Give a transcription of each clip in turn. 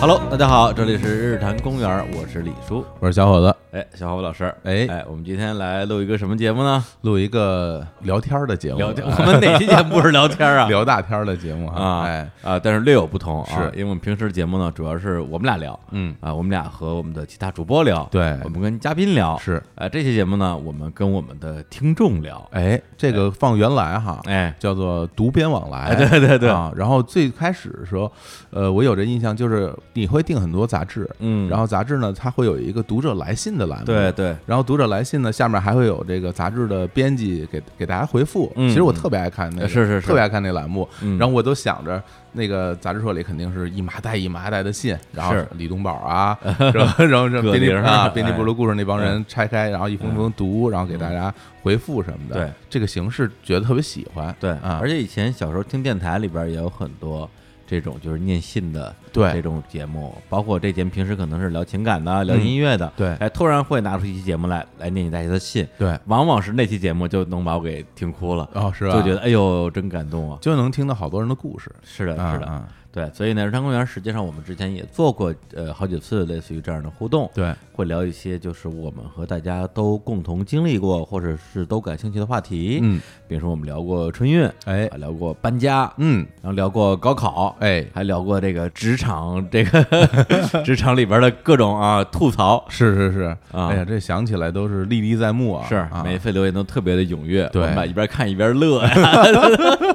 Hello，大家好，这里是日坛公园，我是李叔。我是小伙子，哎，小伙子老师，哎。哎，我们今天来录一个什么节目呢？录一个聊天的节目，聊天。哎 我们哪期节目不是聊天啊？聊大天的节目啊哎，啊，但是略有不同啊，是。因为我们平时的节目呢，主要是我们俩聊嗯，啊，我们俩和我们的其他主播聊，对。我们跟嘉宾聊，是，哎，这期节目呢，我们跟我们的听众聊，哎，这个放原来哈，哎，叫做独编往来，哎对对对。啊。然后最开始的时候，呃，我有这印象，就是你会订很多杂志，嗯，然后杂志呢，它会有一个读者来信的栏目，对。对，然后读者来信呢，下面还会有这个杂志的编辑给给大家回复。嗯其实我特别爱看那个，是是是特别爱看那栏目。嗯然后我都想着，那个杂志社里肯定是一麻袋一麻袋的信，然后李东宝啊，然后然后这葛编辑玲儿啊，哎编辑部落故事那帮人拆开，然后一封封读，然后给大家回复什么的。对，这个形式觉得特别喜欢。对啊，而且以前小时候听电台里边也有很多这种就是念信的对这种节目，包括这节目平时可能是聊情感的、聊音乐的，嗯对哎，突然会拿出一期节目来来念给大家的信，对，往往是那期节目就能把我给听哭了，哦，是吧？就觉得哎呦真感动啊！就能听到好多人的故事。是的，是的，啊啊对，所以呢，日常公园实际上我们之前也做过呃好几次类似于这样的互动，对，会聊一些就是我们和大家都共同经历过或者是都感兴趣的话题，嗯，比如说我们聊过春运，哎啊，聊过搬家，嗯，然后聊过高考，哎，还聊过这个职场，这个 职场里边的各种啊吐槽，是是是，啊哎呀，这想起来都是历历在目啊。是啊每一份留言都特别的踊跃，对我们俩一边看一边乐呀，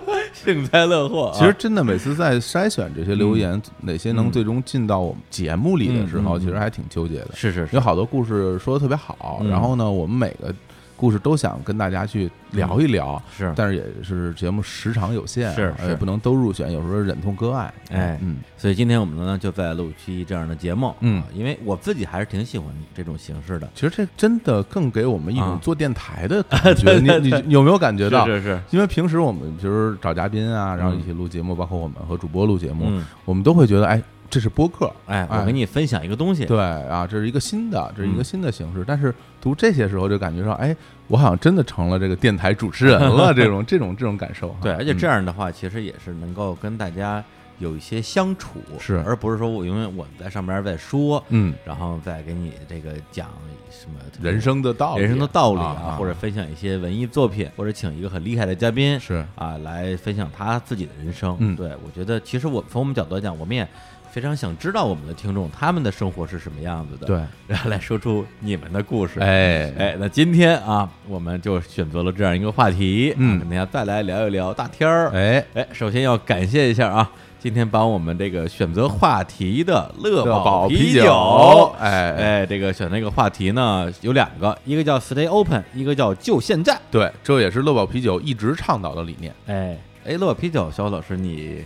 幸灾乐祸啊。其实真的每次在筛选这些留言，哪些能嗯最终进到我们节目里的时候，其实还挺纠结的。是是是有，好多故事说的特别好，嗯然后呢，我们每个故事都想跟大家去聊一聊，是。但是也是节目时长有限，是是。也不能都入选，有时候忍痛割爱。哎嗯，所以今天我们呢就在录一期这样的节目，嗯。啊因为我自己还是挺喜欢这种形式的，其实这真的更给我们一种啊。做电台的感觉。你有没有感觉到？是是是，因为平时我们就是找嘉宾啊，然后一起录节目，包括我们和主播录节目，嗯，我们都会觉得，哎，这是播客，哎，我哎。给你分享一个东西，对啊，这是一个新的，这是一个嗯。新的形式。但是读这些时候就感觉说，哎，我好像真的成了这个电台主持人了，这种这种这种感受哈。对，而且这嗯样的话，其实也是能够跟大家有一些相处，是而不是说我永远我们在上边在说，嗯，然后再给你这个讲什么人生的道理，人生的道理啊，或者分享一些文艺作品，或者请一个很厉害的嘉宾是啊来分享他自己的人生。嗯对我觉得其实我从我们角度来讲，我们也非常想知道我们的听众他们的生活是什么样子的，，对，然后来说出你们的故事。哎哎，那今天啊，我们就选择了这样一个话题，嗯啊跟大家再来聊一聊大天儿。哎，哎，首先要感谢一下啊，今天帮我们这个选择话题的乐乐宝啤酒，哎哎，这个选那个话题呢有两个，一个叫 Stay Open，一个叫就现在。对，这也是乐宝啤酒一直倡导的理念。哎哎，乐宝啤酒，小虎老师你呃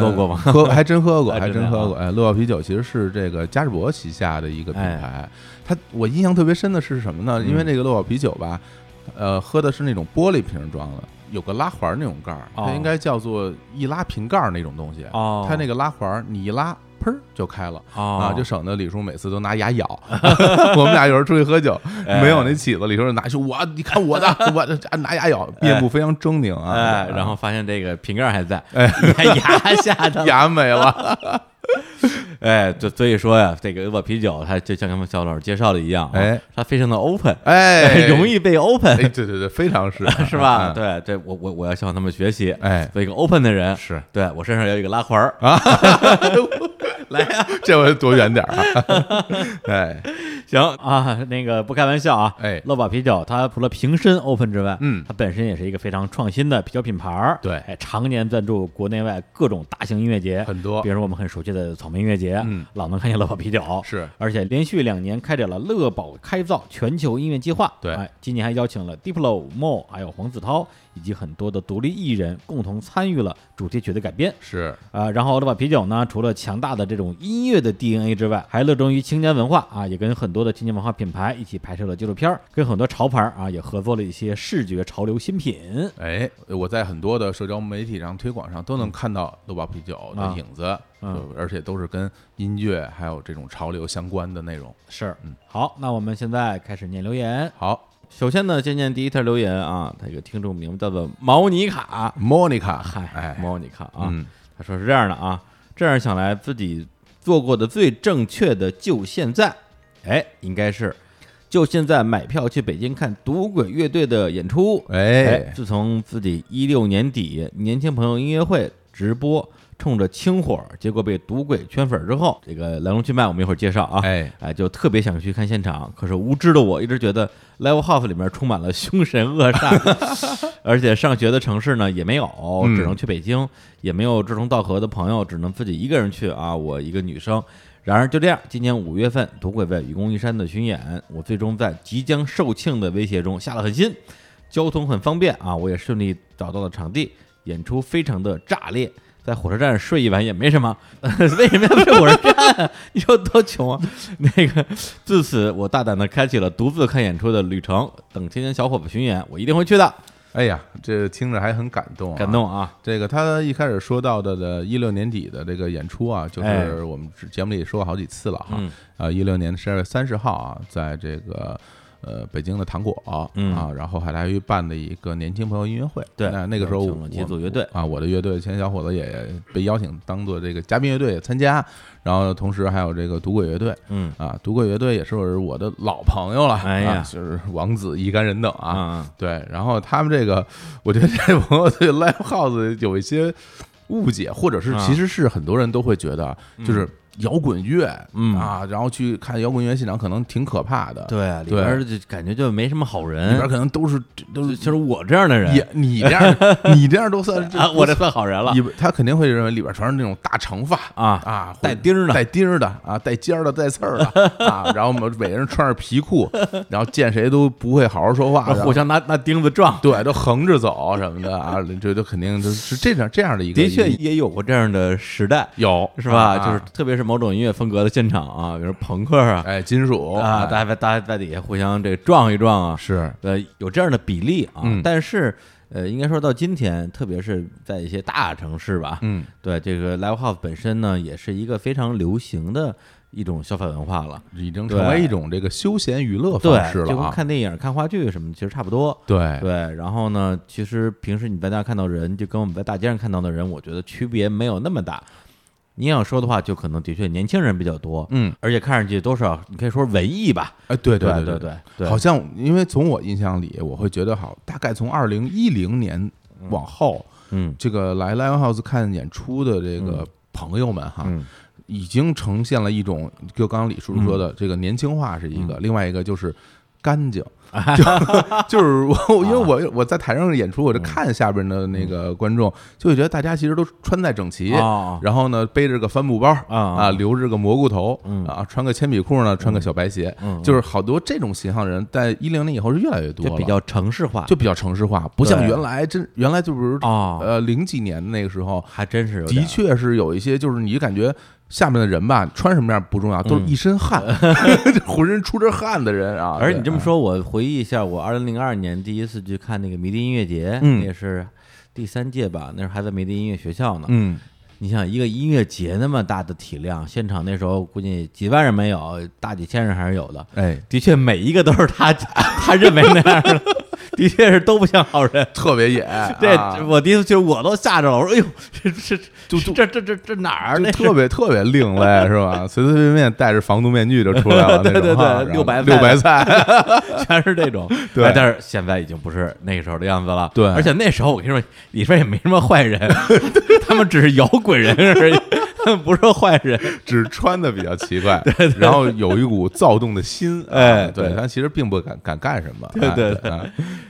喝过吗喝还真喝过，还还真喝过。哎，乐堡啤酒其实是这个嘉士伯旗下的一个品哎牌。它我印象特别深的是什么呢？因为嗯这个乐堡啤酒吧，呃，喝的是那种玻璃瓶装的，有个拉环儿那种盖儿，哦它应该叫做易拉瓶盖儿那种东西。哦它那个拉环儿你一拉，砰儿就开了。啊啊，就省得李叔每次都拿牙咬。我们俩有时候出去喝酒，哎没有那起子，李叔就拿去我，你看我的，我这拿牙咬，面部非常狰狞啊。哎，然后发现这个瓶盖还在，哎牙下的，牙没了。哎，就所以说呀，这个饿啤酒它就像刚才肖老师介绍的一样，啊哎，它非常的 open，哎，容易被 open，哎，对对对，非常是，是吧？嗯，对，这我我我要向他们学习，哎，做一个 open 的人。是对我身上有一个拉环儿，来呀，这回躲远点儿啊。哎，行啊，那个不开玩笑啊，哎乐宝啤酒它除了瓶身 open 之外，嗯它本身也是一个非常创新的啤酒品牌儿对哎，常年赞助国内外各种大型音乐节，很多比如我们很熟悉的草莓音乐节，嗯老能看见乐宝啤酒，是而且连续两年开展了乐宝开造全球音乐计划，对哎，今年还邀请了 Diplo、Mo 还有黄子韬以及很多的独立艺人共同参与了主题曲的改编。是，啊、然后乐宝啤酒呢，除了强大的这种音乐的 DNA 之外，还乐衷于青年文化啊，也跟很多的青年文化品牌一起拍摄了纪录片儿，跟很多潮牌啊也合作了一些视觉潮流新品。哎，我在很多的社交媒体上推广上都能看到乐宝啤酒的啊影子，嗯就而且都是跟音乐还有这种潮流相关的内容。是，嗯，好，那我们现在开始念留言。好首先呢，先念第一条留言啊，他一个听众名字叫做毛尼卡，，Monica，嗨，哎，毛尼卡啊，嗯，他说是这样的啊，这样想来自己做过的最正确的就现在，哎，应该是。就现在买票去北京看赌鬼乐队的演出。哎，哎，自从自己一六年底年轻朋友音乐会直播冲着清火，结果被赌鬼圈粉之后，这个来龙去脉我们一会儿介绍啊。哎，哎，就特别想去看现场，可是无知的我一直觉得 Live House 里面充满了凶神恶煞，而且上学的城市呢也没有，嗯只能去北京，也没有志同道合的朋友，只能自己一个人去啊。我一个女生，然而就这样，今年五月份赌鬼在愚公移山的巡演，我最终在即将售罄的威胁中下了狠心，交通很方便啊，我也顺利找到了场地，演出非常的炸裂。在火车站睡一晚也没什么，为什么要睡火车站啊？你说多穷啊！那个，自此我大胆的开启了独自看演出的旅程。等青年小伙子巡演，我一定会去的。哎呀，这听着还很感动、啊，感。动啊！这个他一开始说到的的一六年底的这个演出啊，就哎是我们节目里说过好几次了哈。嗯啊，一六年十二月三十号啊，在这个呃北京的糖果嗯。啊，然后海大鱼办的一个年轻朋友音乐会。对那那个时候我几组乐队。啊，我的乐队青年小伙子也被邀请当做这个嘉宾乐队参加，然后同时还有这个赌鬼乐队。嗯。啊，赌鬼乐队也是我的老朋友了，哎呀。啊就是王子、一干人等啊，啊对，然后他们这个，我觉得这朋友对 live house 有一些误解，或者是啊其实是很多人都会觉得，就是摇滚乐，嗯。啊，然后去看摇滚乐现场可能挺可怕的，对，里边就感觉就没什么好人。里边，可能都是都是就是我这样的人。也你这样，你这样都算 啊，我这算好人了。他肯定会认为里边全是那种大长发啊啊，带钉儿的。带钉儿的啊，带尖儿的，带刺儿的 啊，然后我们每个人穿着皮裤，然后见谁都不会好好说话，互相拿拿钉子撞。对，都横着走什么的啊，这都肯定就是这样这样的一个，的确也有过这样的时代，有是吧？啊。就是特别是某种音乐风格的现场啊，比如朋克啊哎，金属啊，大家在大家在底下互相这个撞一撞啊，是呃，有这样的比例啊。嗯但是呃，应该说到今天，特别是在一些大城市吧，嗯对这个 live house 本身呢，也是一个非常流行的一种消费文化了。已经成为一种这个休闲娱乐方式了，就跟看电影、看话剧什么的，其实差不多。对对，然后呢，其实平时你在家看到人，就跟我们在大街上看到的人，我觉得区别没有那么大。你要说的话，就可能的确年轻人比较多，嗯，而且看上去多少你可以说文艺吧，哎，对对对对对，好像因为从我印象里，我会觉得好，大概从二零一零年往后，嗯这个来 live house 看演出的这个朋友们哈，嗯已经呈现了一种，就刚刚李叔叔说的，这个年轻化是一嗯个，另外一个就是干净。就 就是我，因为我我在台上演出，我就看下边的那个观众，就会觉得大家其实都穿戴整齐，啊。然后呢背着个帆布包啊。啊，留着个蘑菇头嗯。啊，穿个铅笔裤呢，穿个小白鞋，嗯，就是好多这种形象的人，在一零年以后是越来越多了，就比较城市化，就比较城市化，不像原来真原来就比如啊，呃零几年那个时候，还真是的确是有一些，就是你感觉下面的人吧，穿什么样不重要，都是嗯一身汗，浑身出着汗的人啊。而你这么，说，我回忆一下，我二零零二年第一次去看那个迷笛音乐节，嗯那也是第三届吧，那时候还在迷笛音乐学校呢。嗯，你想一个音乐节那么大的体量，现场那时候估计几万人没有，大几千人还是有的。哎，的确，每一个都是他 他认为那样的，的确是都不像好人。特别野，这啊我第一次去，我都吓着了。我说：“哎呦，这这就这这这这这哪儿？那特别特别另类，是吧？随随便便戴着防毒面具就出来了，对对对六白菜六白菜，全是这种。对哎但是现在已经不是那个时候的样子了。对而且那时候我跟你说，里边也没什么坏人，他们只是摇滚人而已，不是坏人。只是穿的比较奇怪，然后有一股躁动的心，啊哎对对他其实并不敢敢干什么，对哎对对啊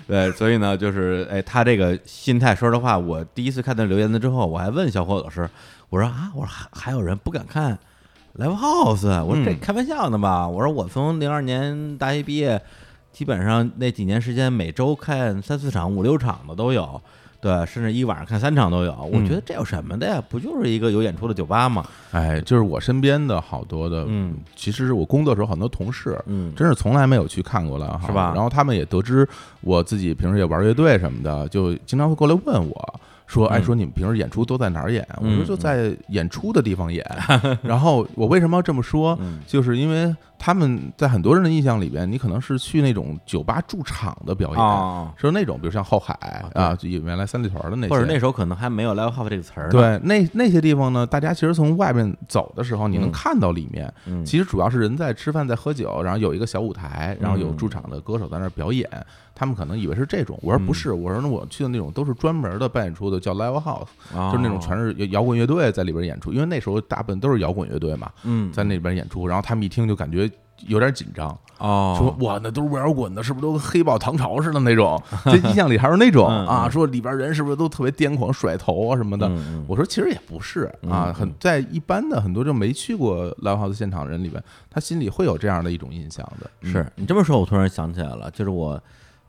对，所以呢，就是哎，他这个心态，说实话，我第一次看他留言的之后，我还问小伙老师，我说啊，我说还还有人不敢看 Live House，我说这嗯开玩笑呢吧？我说我从零二年大学毕业，基本上那几年时间，每周看三四场、五六场的都有。对，甚至一晚上看三场都有，我嗯觉得这有什么的呀？不就是一个有演出的酒吧吗？哎，就是我身边的好多的，嗯，其实是我工作时候很多同事，嗯，真是从来没有去看过了，是吧然后他们也得知我自己平时也玩乐队什么的，就经常会过来问我说，哎，嗯说你们平时演出都在哪儿演？我说嗯就在演出的地方演。然后我为什么要这么说？嗯就是因为他们在很多人的印象里边，你可能是去那种酒吧驻场的表演，啊，是那种，比如像后海啊，就原来三里屯的那些，或者那时候可能还没有 live house 这个词儿，对那那些地方呢，大家其实从外面走的时候，你能嗯看到里面，嗯，其实主要是人在吃饭，在喝酒，然后有一个小舞台，然后有驻场的歌手在那儿表演。他们可能以为是这种，我说不是，我说那我去的那种都是专门的扮演出的，叫 live house，啊就是那种全是摇滚乐队在里边演出，因为那时候大部分都是摇滚乐队嘛，嗯。在那边演出，然后他们一听就感觉有点紧张，哦，说哇，那都是玩摇滚的，是不是都跟黑豹、唐朝似的那种？这印象里还是那种嗯啊，嗯说里边人是不是都特别癫狂、甩头啊什么的？我说其实也不是啊，嗯很在一般的很多就没去过 live house 现场的人里边，他心里会有这样的一种印象的。嗯。是你这么说，我突然想起来了，就是我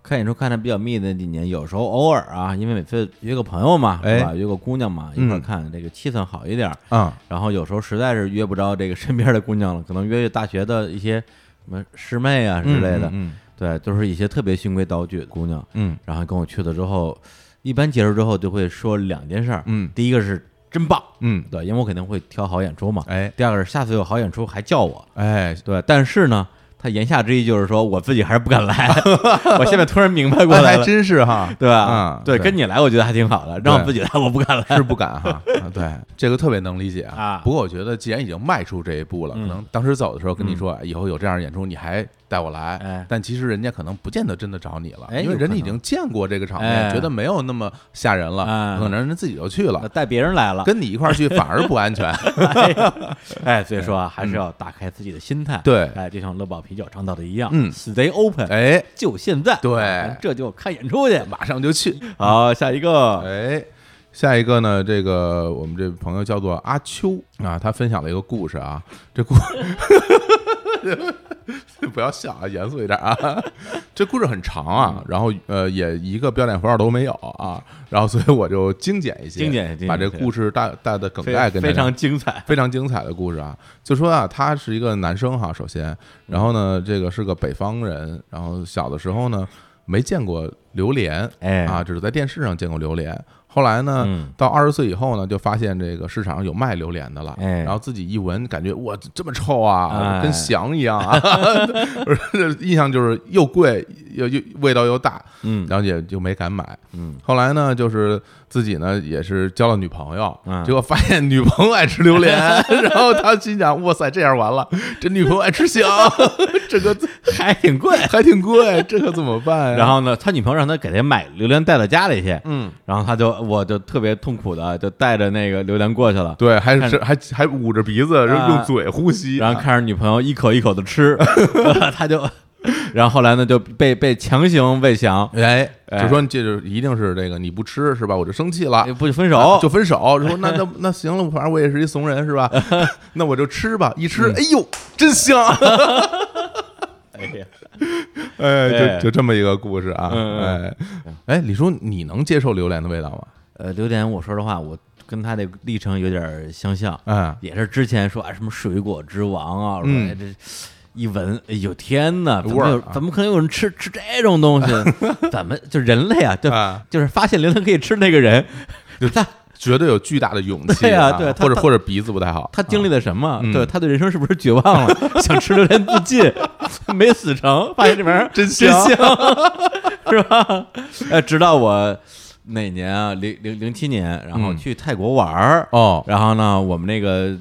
看演出看的比较密的那几年，有时候偶尔啊，因为每次约个朋友嘛，哎。是吧？约个姑娘嘛，一块看，这个气氛好一点儿。啊，然后有时候实在是约不着这个身边的姑娘了，可能约约大学的一些什么师妹啊之类的，嗯对，都是一些特别循规蹈矩的姑娘。嗯。然后跟我去了之后，一般结束之后就会说两件事儿，嗯。第一个是真棒，嗯，对，因为我肯定会挑好演出嘛。哎。第二个是下次有好演出还叫我，哎，对，但是呢，他言下之意就是说我自己还是不敢来。我现在突然明白过哎来了，还真是哈，对吧？对，嗯对跟你来我觉得还挺好的，让我自己来我不敢来。是不敢哈，啊对，这个特别能理解啊不过我觉得既然已经迈出这一步了，可嗯能当时走的时候跟你说，以后有这样的演出你还带我来，哎。但其实人家可能不见得真的找你了，哎因为人家已经见过这个场哎。面，觉得没有那么吓人了，哎。可能人家自己就去了。带别人来了，跟你一块儿去反而不安全，哎，所以说啊，还是要打开自己的心态。对。哎，就像乐宝啤酒倡导的一样，嗯，stay open，哎，就现在，对。这就看演出去。马上就去，好，下一个，哎，下一个呢，这个我们这朋友叫做阿秋啊，他分享了一个故事啊，这故 不要笑啊，严肃一点啊。这故事很长啊，然后呃也一个标点符号都没有啊，然后所以我就精简一些，精简一些把这故事大大的梗概跟非常精彩。非常精彩的故事啊，就说啊，他是一个男生哈，首先，然后呢，这个是个北方人，然后小的时候呢没见过榴莲，哎啊，只是在电视上见过榴莲。后来呢，嗯。到二十岁以后呢，就发现这个市场上有卖榴莲的了，哎。然后自己一闻，感觉哇，这么臭啊，哎。跟翔一样啊，印象就是又贵又又味道又大，嗯。然后也就没敢买。嗯，后来呢，就是自己呢也是交了女朋友，嗯。结果发现女朋友爱吃榴莲，然后他心想：哇塞，这样完了，这女朋友爱吃翔，这个还挺贵。还挺贵，这可怎么办呀？然后呢，他女朋友让他给他买榴莲带到家里去，嗯，然后他就我就特别痛苦的就带着那个榴莲过去了，对，还是还还捂着鼻子，啊。用嘴呼吸，然后看着女朋友一口一口的吃，他就，然后后来呢就被被强行喂翔，哎，哎。就说这就一定是这个你不吃是吧？我就生气了。不就分手。啊就分手，说那那 那行了，反正我也是一怂人是吧？那我就吃吧，一嗯。吃，哎呦，真香！哎呀，哎，哎。就就这么一个故事啊，嗯哎。哎，李叔，你能接受榴莲的味道吗？呃，榴莲，我说实话，我跟他的历程有点相像，嗯，也是之前说啊什么水果之王啊，说这一闻，哎呦天哪，怎么有怎么可能有人吃 吃这种东西？怎么就人类啊，就啊就是发现榴莲可以吃那个人，就他绝对有巨大的勇气对对或者或者鼻子不太好，他经历了什么？嗯对他的人生是不是绝望了？想吃榴莲自尽，没死成，发现这玩意儿真真香香，是吧？呃，直到我哪年啊？零零零七年，然后嗯去泰国玩儿，哦，然后呢，我们那个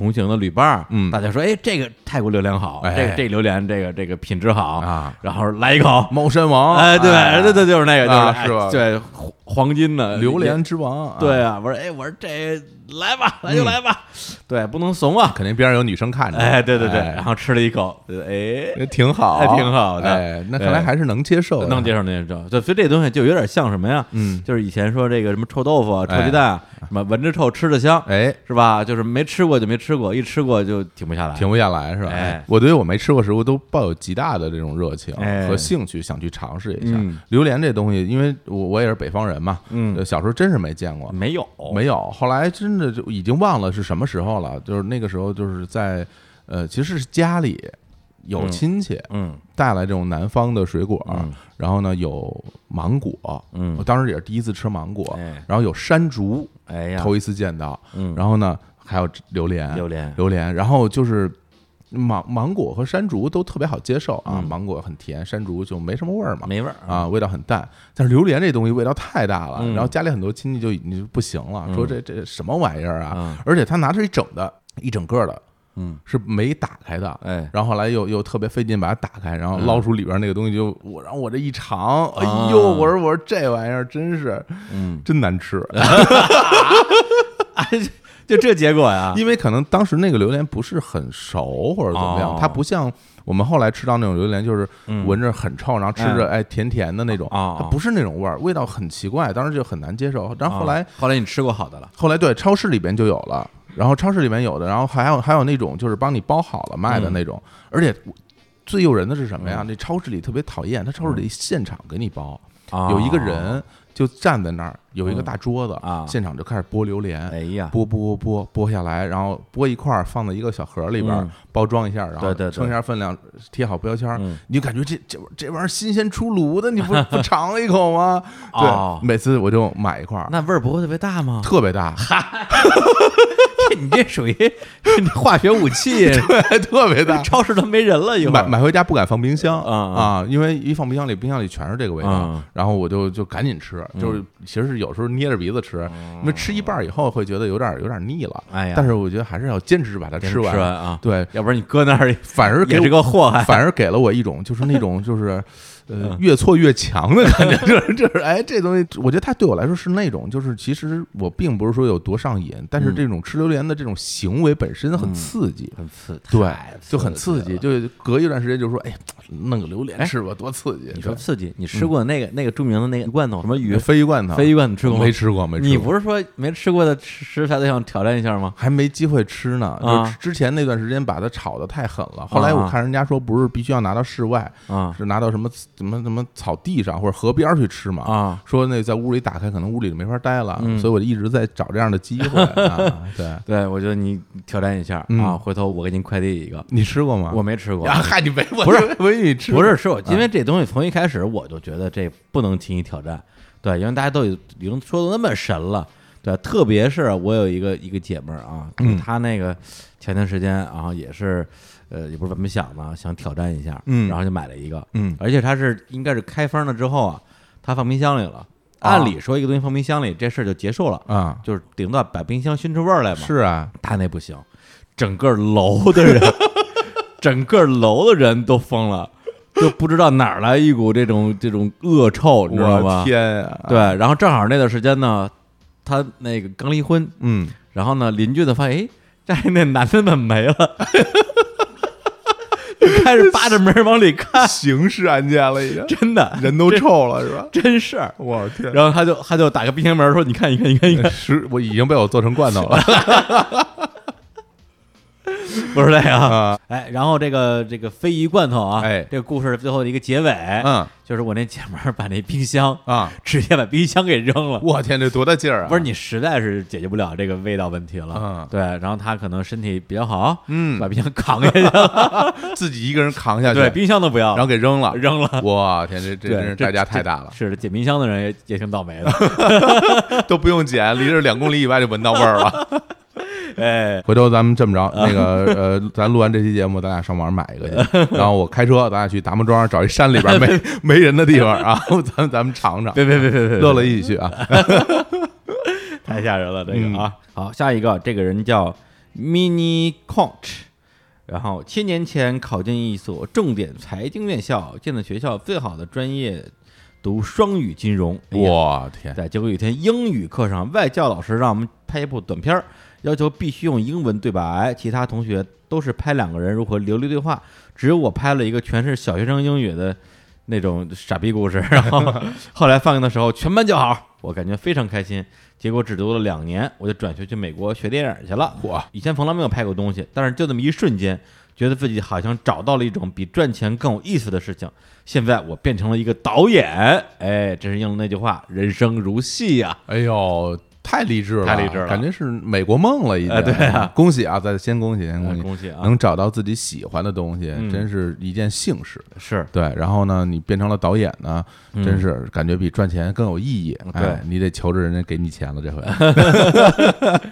同行的旅伴儿，嗯。大家说，哎，这个泰国榴莲好，哎。这个这个榴莲这个这个品质好啊，然后来一口，猫山王，哎，对对对，就是那个，就是是吧？对，黄黄金的榴莲之王，啊。对，啊，我说，哎，我说这来吧，来嗯就来吧，对，不能怂啊，肯定边上有女生看着，哎，对对对，哎。然后吃了一口，觉 得哎，也挺好，还挺好的。哎，那看来对还是能接受的，能接受能接受，对，所以这东西就有点像什么呀？嗯，就是以前说这个什么臭豆腐啊、臭哎鸡蛋啊，什么闻着臭吃着香，哎，是吧？就是没吃过就没吃过，一吃过就停不下来，停不下来是吧？哎。我对我没吃过食物都抱有极大的这种热情哎。和兴趣，想去尝试一下。嗯。榴莲这东西，因为我我也是北方人嘛，嗯。呃，小时候真是没见过，没有，没有，后来真的就已经忘了是什么时候了，就是那个时候就是在呃，其实是家里有亲戚嗯。带来这种南方的水果，嗯。然后呢有芒果，我嗯，当时也是第一次吃芒果，哎。然后有山竹，哎呀，头一次见到，嗯，然后呢还有榴莲，榴莲，榴莲，然后就是芒芒果和山竹都特别好接受啊，嗯。芒果很甜，山竹就没什么味儿嘛。没味儿啊，味道很淡，但是榴莲这东西味道太大了，嗯。然后家里很多亲戚就已经不行了，嗯。说这这什么玩意儿啊？嗯。而且他拿出一整的，一整个的，嗯，是没打开的。哎，然后后来又又特别费劲把它打开，然后嗯。捞出里边那个东西就，我然后我这一尝，哎啊呦，我说我说这玩意儿真是嗯，真难吃，就这结果呀，因为可能当时那个榴莲不是很熟或者怎么样哦，它不像我们后来吃到那种榴莲，就是嗯闻着很臭，然后吃着哎甜甜的那种，哦它不是那种味儿，味道很奇怪，当时就很难接受。然后后来啊后来你吃过好的了，后来对超市里边就有了，然后超市里面有的，然后还有还有那种就是帮你包好了卖的那种，而且最诱人的是什么呀？嗯那超市里特别讨厌，他超市里现场给你包，啊有一个人就站在那儿，有一个嗯。大桌子啊。现场就开始剥榴莲。哎呀，剥剥剥剥下来，然后剥一块儿放在一个小盒里边，嗯。包装一下，然后称一下分量，贴好标签，嗯。你就感觉这这这玩意儿新鲜出炉的，你不 不尝一口吗？哦。对，每次我就买一块儿，那味儿不会特别大吗？特别大，你这属于 化学武器，对，特别大。超市都没人了，买买回家不敢放冰箱啊因为一放冰箱里，冰箱里全是这个味道啊，然后我就就赶紧吃，嗯就是其实是有时候捏着鼻子吃，因为吃一半以后会觉得有点有点腻了，哎呀，但是我觉得还是要坚持把它吃完吃完。啊，对，要不然你搁那儿反而给这个祸害。反而给了我一种就是那种就是。呃嗯，越挫越强的感觉，就是就是，哎，这东西，我觉得它对我来说是那种，就是其实我并不是说有多上瘾，但是嗯这种吃榴莲的这种行为本身很嗯刺激，很刺激，对，就很刺激，就隔一段时间就说，哎，弄个榴莲哎吃吧，多刺激！你说刺激，你吃过那个那个著名的那个罐头什么鱼鲱鱼罐头，鲱鱼罐头吃过吗没？吃过，没吃过。你不是说没吃过的食材都想挑战一下吗？还没机会吃呢，啊就是之前那段时间把它炒的太狠了。后来我啊看人家说，不是必须要拿到室外，啊是拿到什么什么怎么草地上或者河边儿去吃嘛。啊，说那在屋里打开，可能屋里就没法待了，嗯所以我就一直在找这样的机会。啊、对，对，我觉得你挑战一下嗯啊，回头我给您快递一个。你吃过吗？我没吃过，啊，嗨，你没我不是我以为你吃不是吃我，因为这东西从一开始我就觉得这不能轻易挑战，对，因为大家都已已经说的那么神了，对，特别是我有一个一个姐们儿啊，嗯她那个前段时间啊也是，呃，也不是怎么想嘛，想挑战一下，嗯然后就买了一个，嗯而且他是应该是开封了之后啊，他放冰箱里了。啊按理说，一个东西放冰箱里，这事儿就结束了，啊，就是顶多把冰箱熏出味儿来嘛。是啊，他那不行，整个楼的人，整个楼的人都疯了，就不知道哪儿来一股这种这种恶臭，你知道我吧？天啊，对，，然后正好那段时间呢，他那个刚离婚，嗯，然后呢，邻居呢发现，哎，家里那男的怎么没了？就 开始扒着门往里看，刑事案件了已经，真的，人都臭了是吧？真事儿。我天，然后他就他就打开冰箱门说：“你看，你看，你看，你看，是我已经被我做成罐头了 不是这个。啊，哎，然后这个这个非遗罐头啊，哎这个故事最后的一个结尾，嗯就是我那姐们儿把那冰箱啊，直接把冰箱给扔了。我天，这多大劲儿啊！不是你实在是解决不了这个味道问题了，嗯对，然后她可能身体比较好，嗯把冰箱扛下去了，自己一个人扛下去，对，冰箱都不要，然后给扔了，扔了。我天，这这真是代价太大了，是的，捡冰箱的人也也挺倒霉的。都不用捡，离着两公里以外就闻到味儿了。哎，回头咱们这么着，那个 呃，咱录完这期节目，咱俩上网上买一个去，然后我开车，咱俩去达摩庄找一山里边没没人的地方，啊咱们咱们尝尝，别别别别别，乐乐一起去啊。太吓人了，这嗯个啊。好，下一个，这个人叫 Mini Conch，然后七年前考进一所重点财经院校，进了学校最好的专业，读双语金融。我天，在，结果有一天英语课上，外教老师让我们拍一部短片儿，要求必须用英文对白，其他同学都是拍两个人如何流利对话，只有我拍了一个全是小学生英语的那种傻逼故事。然后后来放映的时候，全班叫好，我感觉非常开心。结果只读了两年，我就转学去美国学电影去了。我，以前从来没有拍过东西，但是就那么一瞬间，觉得自己好像找到了一种比赚钱更有意思的事情。现在我变成了一个导演，哎，真是应了那句话：人生如戏呀、哎呦，太励志了，太励志了感觉是美国梦了，已经。哎对啊恭喜啊！再先恭喜，先恭喜，恭喜啊！能找到自己喜欢的东西，嗯真是一件幸事。是对，然后呢，你变成了导演呢，嗯真是感觉比赚钱更有意义。对哎，你得求着人家给你钱了，这回。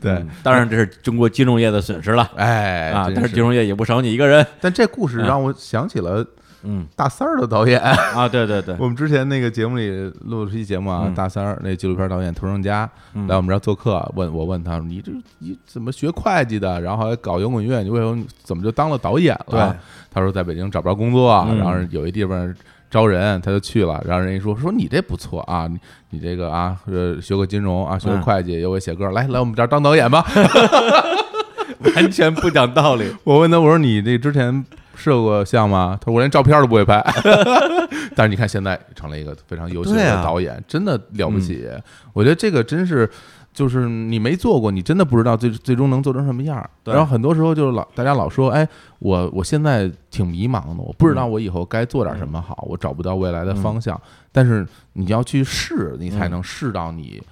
对嗯，当然这是中国金融业的损失了哎啊，但是金融业也不少你一个人。但这故事让我想起了嗯。大三儿的导演。啊，对对对，我们之前那个节目里录了期节目啊，嗯。大三儿那纪录片导演涂正佳嗯。来我们这儿做客，问我问他，你这你怎么学会计的，然后还搞摇滚乐，你为什么怎么就当了导演了？对？他说在北京找不着工作，嗯。然后有一地方招人，他就去了，然后人家说说你这不错啊，你你这个啊，呃，学过金融啊，学过嗯。会计，又会写歌，来来我们这儿当导演吧。完全不讲道理。我问他，我说你这之前摄过像吗？他说我连照片都不会拍。但是你看现在成了一个非常优秀的导演，真的了不起。我觉得这个真是。就是你没做过，你真的不知道最最终能做成什么样儿。然后很多时候就是老大家老说，哎，我我现在挺迷茫的，我不知道我以后该做点什么好，我找不到未来的方向。但是你要去试，你才能试到你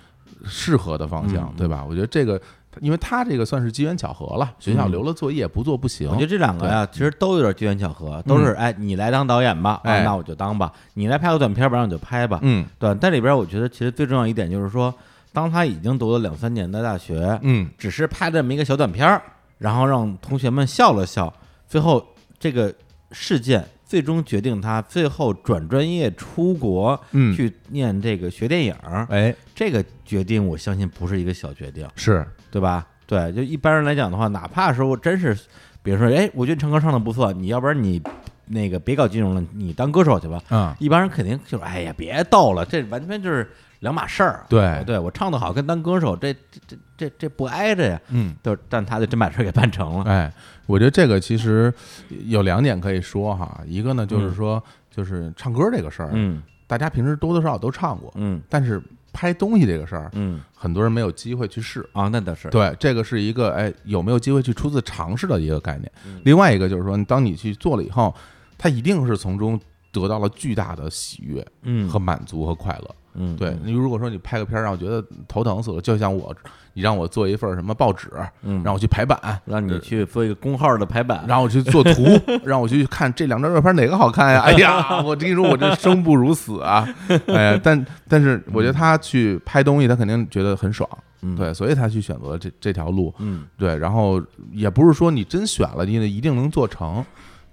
适合的方向，嗯对吧？我觉得这个，因为他这个算是机缘巧合了，学校嗯留了作业不做不行。我觉得这两个呀，其实都有点机缘巧合，都是哎，你来当导演吧，那我就当吧；你来拍个短片吧，那我就拍吧。嗯。对，但里边我觉得其实最重要一点就是说，当他已经读了两三年的大学，嗯。只是拍这么一个小短片儿，然后让同学们笑了笑，最后这个事件最终决定他最后转专业出国嗯，去念这个学电影儿，哎，这个决定我相信不是一个小决定，是对吧？对，就一般人来讲的话，哪怕说真是，比如说，哎，我觉得你唱歌唱的不错，你要不然你那个别搞金融了，你当歌手去吧。嗯，一般人肯定就是，哎呀，别逗了，这完全就是两码事儿。对对我唱的好跟当歌手这这这这这不挨着呀。嗯。就但他就真把事儿给办成了。哎，我觉得这个其实有两点可以说哈，一个呢就是嗯说，就是唱歌这个事儿，嗯大家平时多多少少都唱过，嗯但是拍东西这个事儿，嗯很多人没有机会去试。啊，那倒是。对，这个是一个哎，有没有机会去初次尝试的一个概念嗯。另外一个就是说，当你去做了以后，他一定是从中得到了巨大的喜悦嗯和满足和快乐。嗯，对你如果说你拍个片儿让我觉得头疼死了，就像我，你让我做一份什么报纸，嗯，让我去排版，让你去做一个工号的排版，让我去做图，让我去看这两张照片哪个好看呀？哎呀，我跟你说，我这生不如死啊！哎呀，但但是我觉得他去拍东西，他肯定觉得很爽，嗯对，所以他去选择这这条路，嗯对，然后也不是说你真选了，你一定能做成。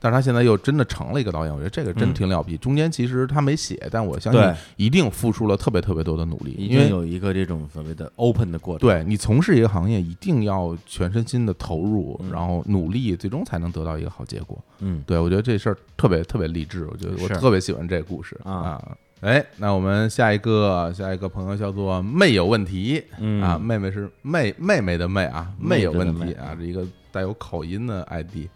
但是他现在又真的成了一个导演，我觉得这个真嗯。挺了不起。中间其实他没写，但我相信一定付出了特别特别多的努力，一因为定有一个这种所谓的 open 的过程。对你从事一个行业，一定要全身心的投入，嗯。然后努力，最终才能得到一个好结果。嗯。对我觉得这事儿特别特别励志，我觉得我特别喜欢这个故事啊。哎，那我们下一个下一个朋友叫做妹有问题嗯啊，妹妹是妹妹妹的妹啊，妹有问题啊，这一个带有口音的 ID，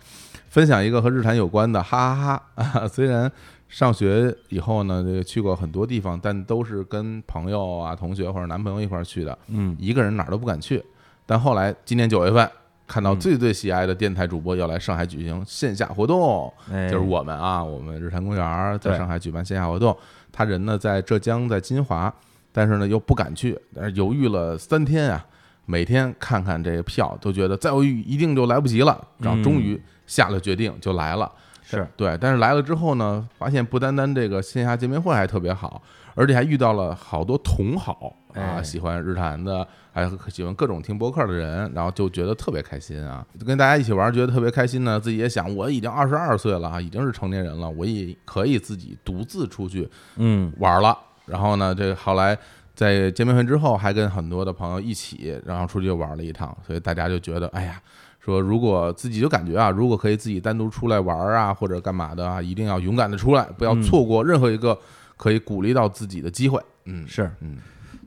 分享一个和日坛有关的，哈哈哈啊！虽然上学以后呢，这个去过很多地方，但都是跟朋友啊、同学或者男朋友一块儿去的，嗯一个人哪儿都不敢去。但后来今年九月份，看到嗯最最喜爱的电台主播要来上海举行线下活动，哎就是我们啊，我们日坛公园儿在上海举办线下活动，他人呢在浙江，在金华，但是呢又不敢去，但是犹豫了三天啊，每天看看这个票，都觉得再犹豫一定就来不及了，然后终于下了决定就来了。是对，但是来了之后呢，发现不单单这个线下见面会还特别好，而且还遇到了好多同好啊，哎喜欢日坛的，还喜欢各种听播客的人，然后就觉得特别开心啊，跟大家一起玩，觉得特别开心呢。自己也想，我已经二十二岁了啊，已经是成年人了，我也可以自己独自出去嗯玩了。然后呢，这个后来在见面会之后，还跟很多的朋友一起，然后出去玩了一趟，所以大家就觉得，哎呀，说如果自己就感觉啊，如果可以自己单独出来玩啊，或者干嘛的啊，一定要勇敢的出来，不要嗯。错过任何一个可以鼓励到自己的机会。嗯，是。嗯。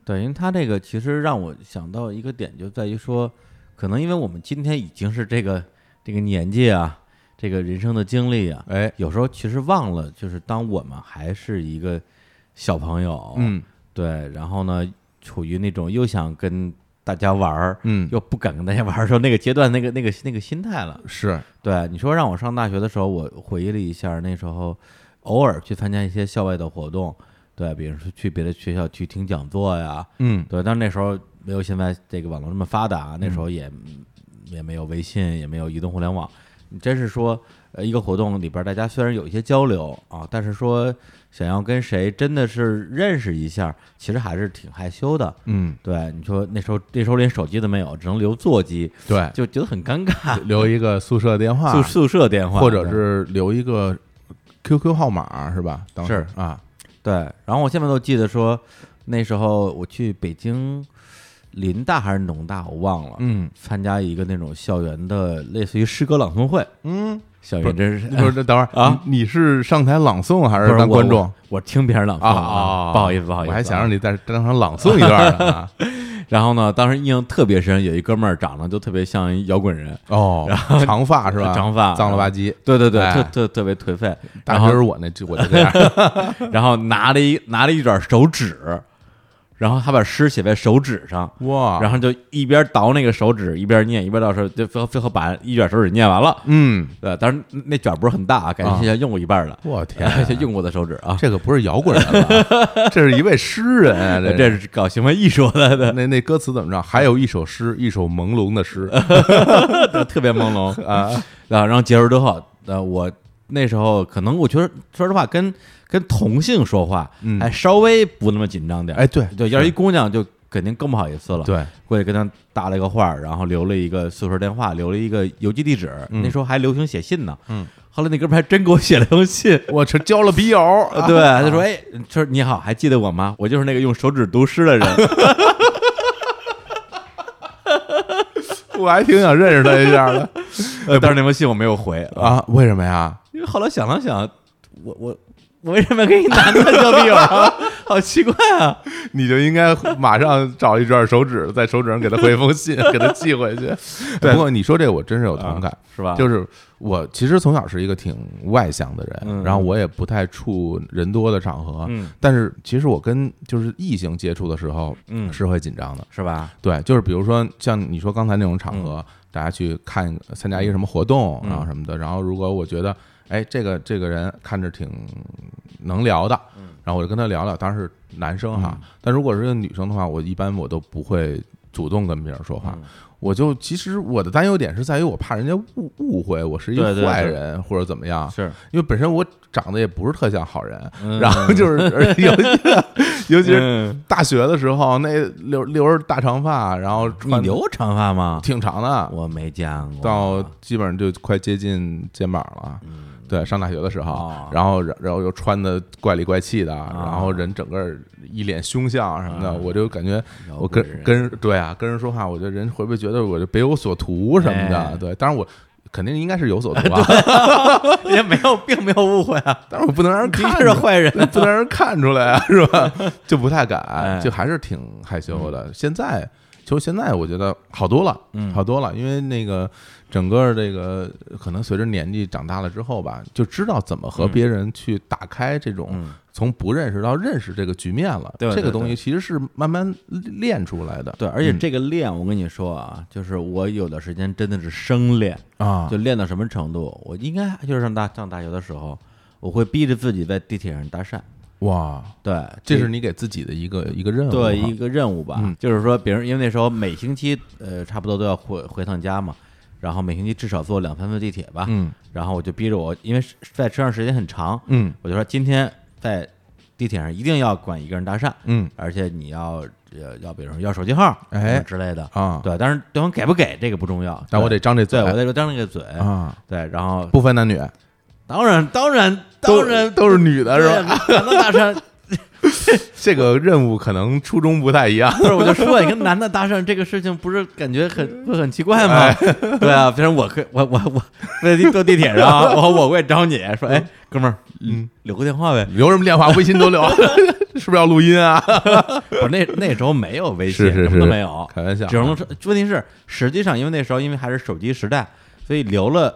对，因为他这个其实让我想到一个点，就在于说，可能因为我们今天已经是这个这个年纪啊，这个人生的经历啊，哎，有时候其实忘了，就是当我们还是一个小朋友，嗯对，然后呢，处于那种又想跟大家玩儿，嗯，又不敢跟大家玩儿的时候，那个阶段，那个那个那个心态了。是，对，你说让我上大学的时候，我回忆了一下，那时候偶尔去参加一些校外的活动，对，比如说去别的学校去听讲座呀，嗯对，但是那时候没有现在这个网络那么发达，那时候也、也没有微信，也没有移动互联网。你真是说，呃，一个活动里边大家虽然有一些交流啊，但是说想要跟谁真的是认识一下，其实还是挺害羞的。嗯，对，你说那时候那时候连手机都没有，只能留座机，对，就觉得很尴尬。留一个宿舍电话，宿宿舍电话，或者是留一个 QQ 号码是吧？当时是啊，对。然后我现在都记得说，那时候我去北京林大还是农大，我忘了。嗯参加一个那种校园的类似于诗歌朗诵会，嗯，校园真是不是，等会儿啊，你你是上台朗诵还是当观众我我听别人朗诵啊啊？不好意思，不好意思，我还想啊让你在当场朗诵一段呢啊。然后呢，当时印象特别深，有一哥们儿长得就特别像一摇滚人，哦，长发是吧？长发脏了吧唧。对对对，哎特特特别颓废，大然后是我那我就这样。然后拿了一拿了一卷手纸，然后他把诗写在手指上，哇，然后就一边倒那个手指一边念，一边到时候就最后最后把一卷手指念完了。嗯，对，当然那卷不是很大啊，感觉现在用过一半了，我天，就 用过的手指啊，这个不是摇滚人了，这是一位诗人啊，这 这是搞行为艺术的，对那那歌词怎么着？还有一首诗，一首朦胧的诗。特别朦胧。啊，啊。然后结束之后，呃，我那时候可能我觉得说实话，跟跟同性说话嗯还稍微不那么紧张点儿。哎，对对，要是一姑娘就肯定更不好意思了。对，过去跟他搭了一个话儿，然后留了一个宿舍电话，留了一个邮寄地址。嗯那时候还流行写信呢。嗯，后来那哥们儿还真给我写了封信。我去交了笔友，呃 对，他说：“哎，说你好，还记得我吗？我就是那个用手指读诗的人。我还挺想认识他一下的 呃，但是那封信我没有回啊，啊？为什么呀？因为后来想了想，我我我为什么跟一男的交笔友啊？好奇怪啊！你就应该马上找一卷手指，在手指上给他回封信，给他寄回去。对不过你说这我真是有同感，是吧？就是我其实从小是一个挺外向的人，嗯然后我也不太处人多的场合，嗯但是其实我跟就是异性接触的时候，嗯是会紧张的。是吧？对，就是比如说像你说刚才那种场合，大家去看参加一个什么活动，嗯然后什么的，然后如果我觉得，哎，这个这个人看着挺能聊的，然后我就跟他聊聊，当然是男生哈，嗯但如果是个女生的话，我一般我都不会主动跟别人说话。嗯我就其实我的担忧点是在于我怕人家误误会我是一个坏人或者怎么样，是，因为本身我长得也不是特像好人，嗯然后就是 尤其尤其是嗯大学的时候，那留留着大长发，然后你留过长发吗？挺长的，我没见过。到基本上就快接近肩膀了。对，上大学的时候哦，然后然然后又穿的怪里怪气的，然后人整个一脸凶相什么的，啊我就感觉我跟跟对啊，跟人说话，我觉得人会不会觉得我就别有所图什么哎的？对，当然我肯定应该是有所图啊，也没有，并没有误会啊，但是我不能让人看着坏人。不能让人看出来啊，是吧？就不太敢哎，就还是挺害羞的。现在就现在，我觉得好多了，嗯好多了，因为那个整个这个可能随着年纪长大了之后吧，就知道怎么和嗯别人去打开这种嗯从不认识到认识这个局面了。对对这个东西其实是慢慢练出来的。对，而且嗯这个练，我跟你说啊，就是我有的时间真的是生练，啊就，练到什么程度？我应该就是上大上大学的时候，我会逼着自己在地铁上搭讪。哇，对，这是你给自己的一个一个任务。对一个任务吧，嗯。就是说，比如因为那时候每星期呃差不多都要回回趟家嘛，然后每星期至少坐两三次地铁吧，嗯。然后我就逼着我，因为在车上时间很长，嗯我就说今天在地铁上一定要管一个人搭讪，嗯而且你要要要比如说要手机号哎之类的，啊，对，但是对方给不给这个不重要，但我得张这嘴我得张这个嘴，啊，对，然后不分男女，当然当然当然都是女的是吧？男的搭讪，这个任务可能初衷不太一样。不是我就说你跟男的搭讪这个事情，不是感觉很会很奇怪吗？哎 对啊，比如我可我我我在地坐地铁上，我我会找你说，哎，哥们儿，嗯，留个电话呗。留什么电话？微信都留，是不是要录音啊？不是那那时候没有微信，是是什么都没有，开玩笑啊，只能说问题是，实际上因为那时候因为还是手机时代，所以留了。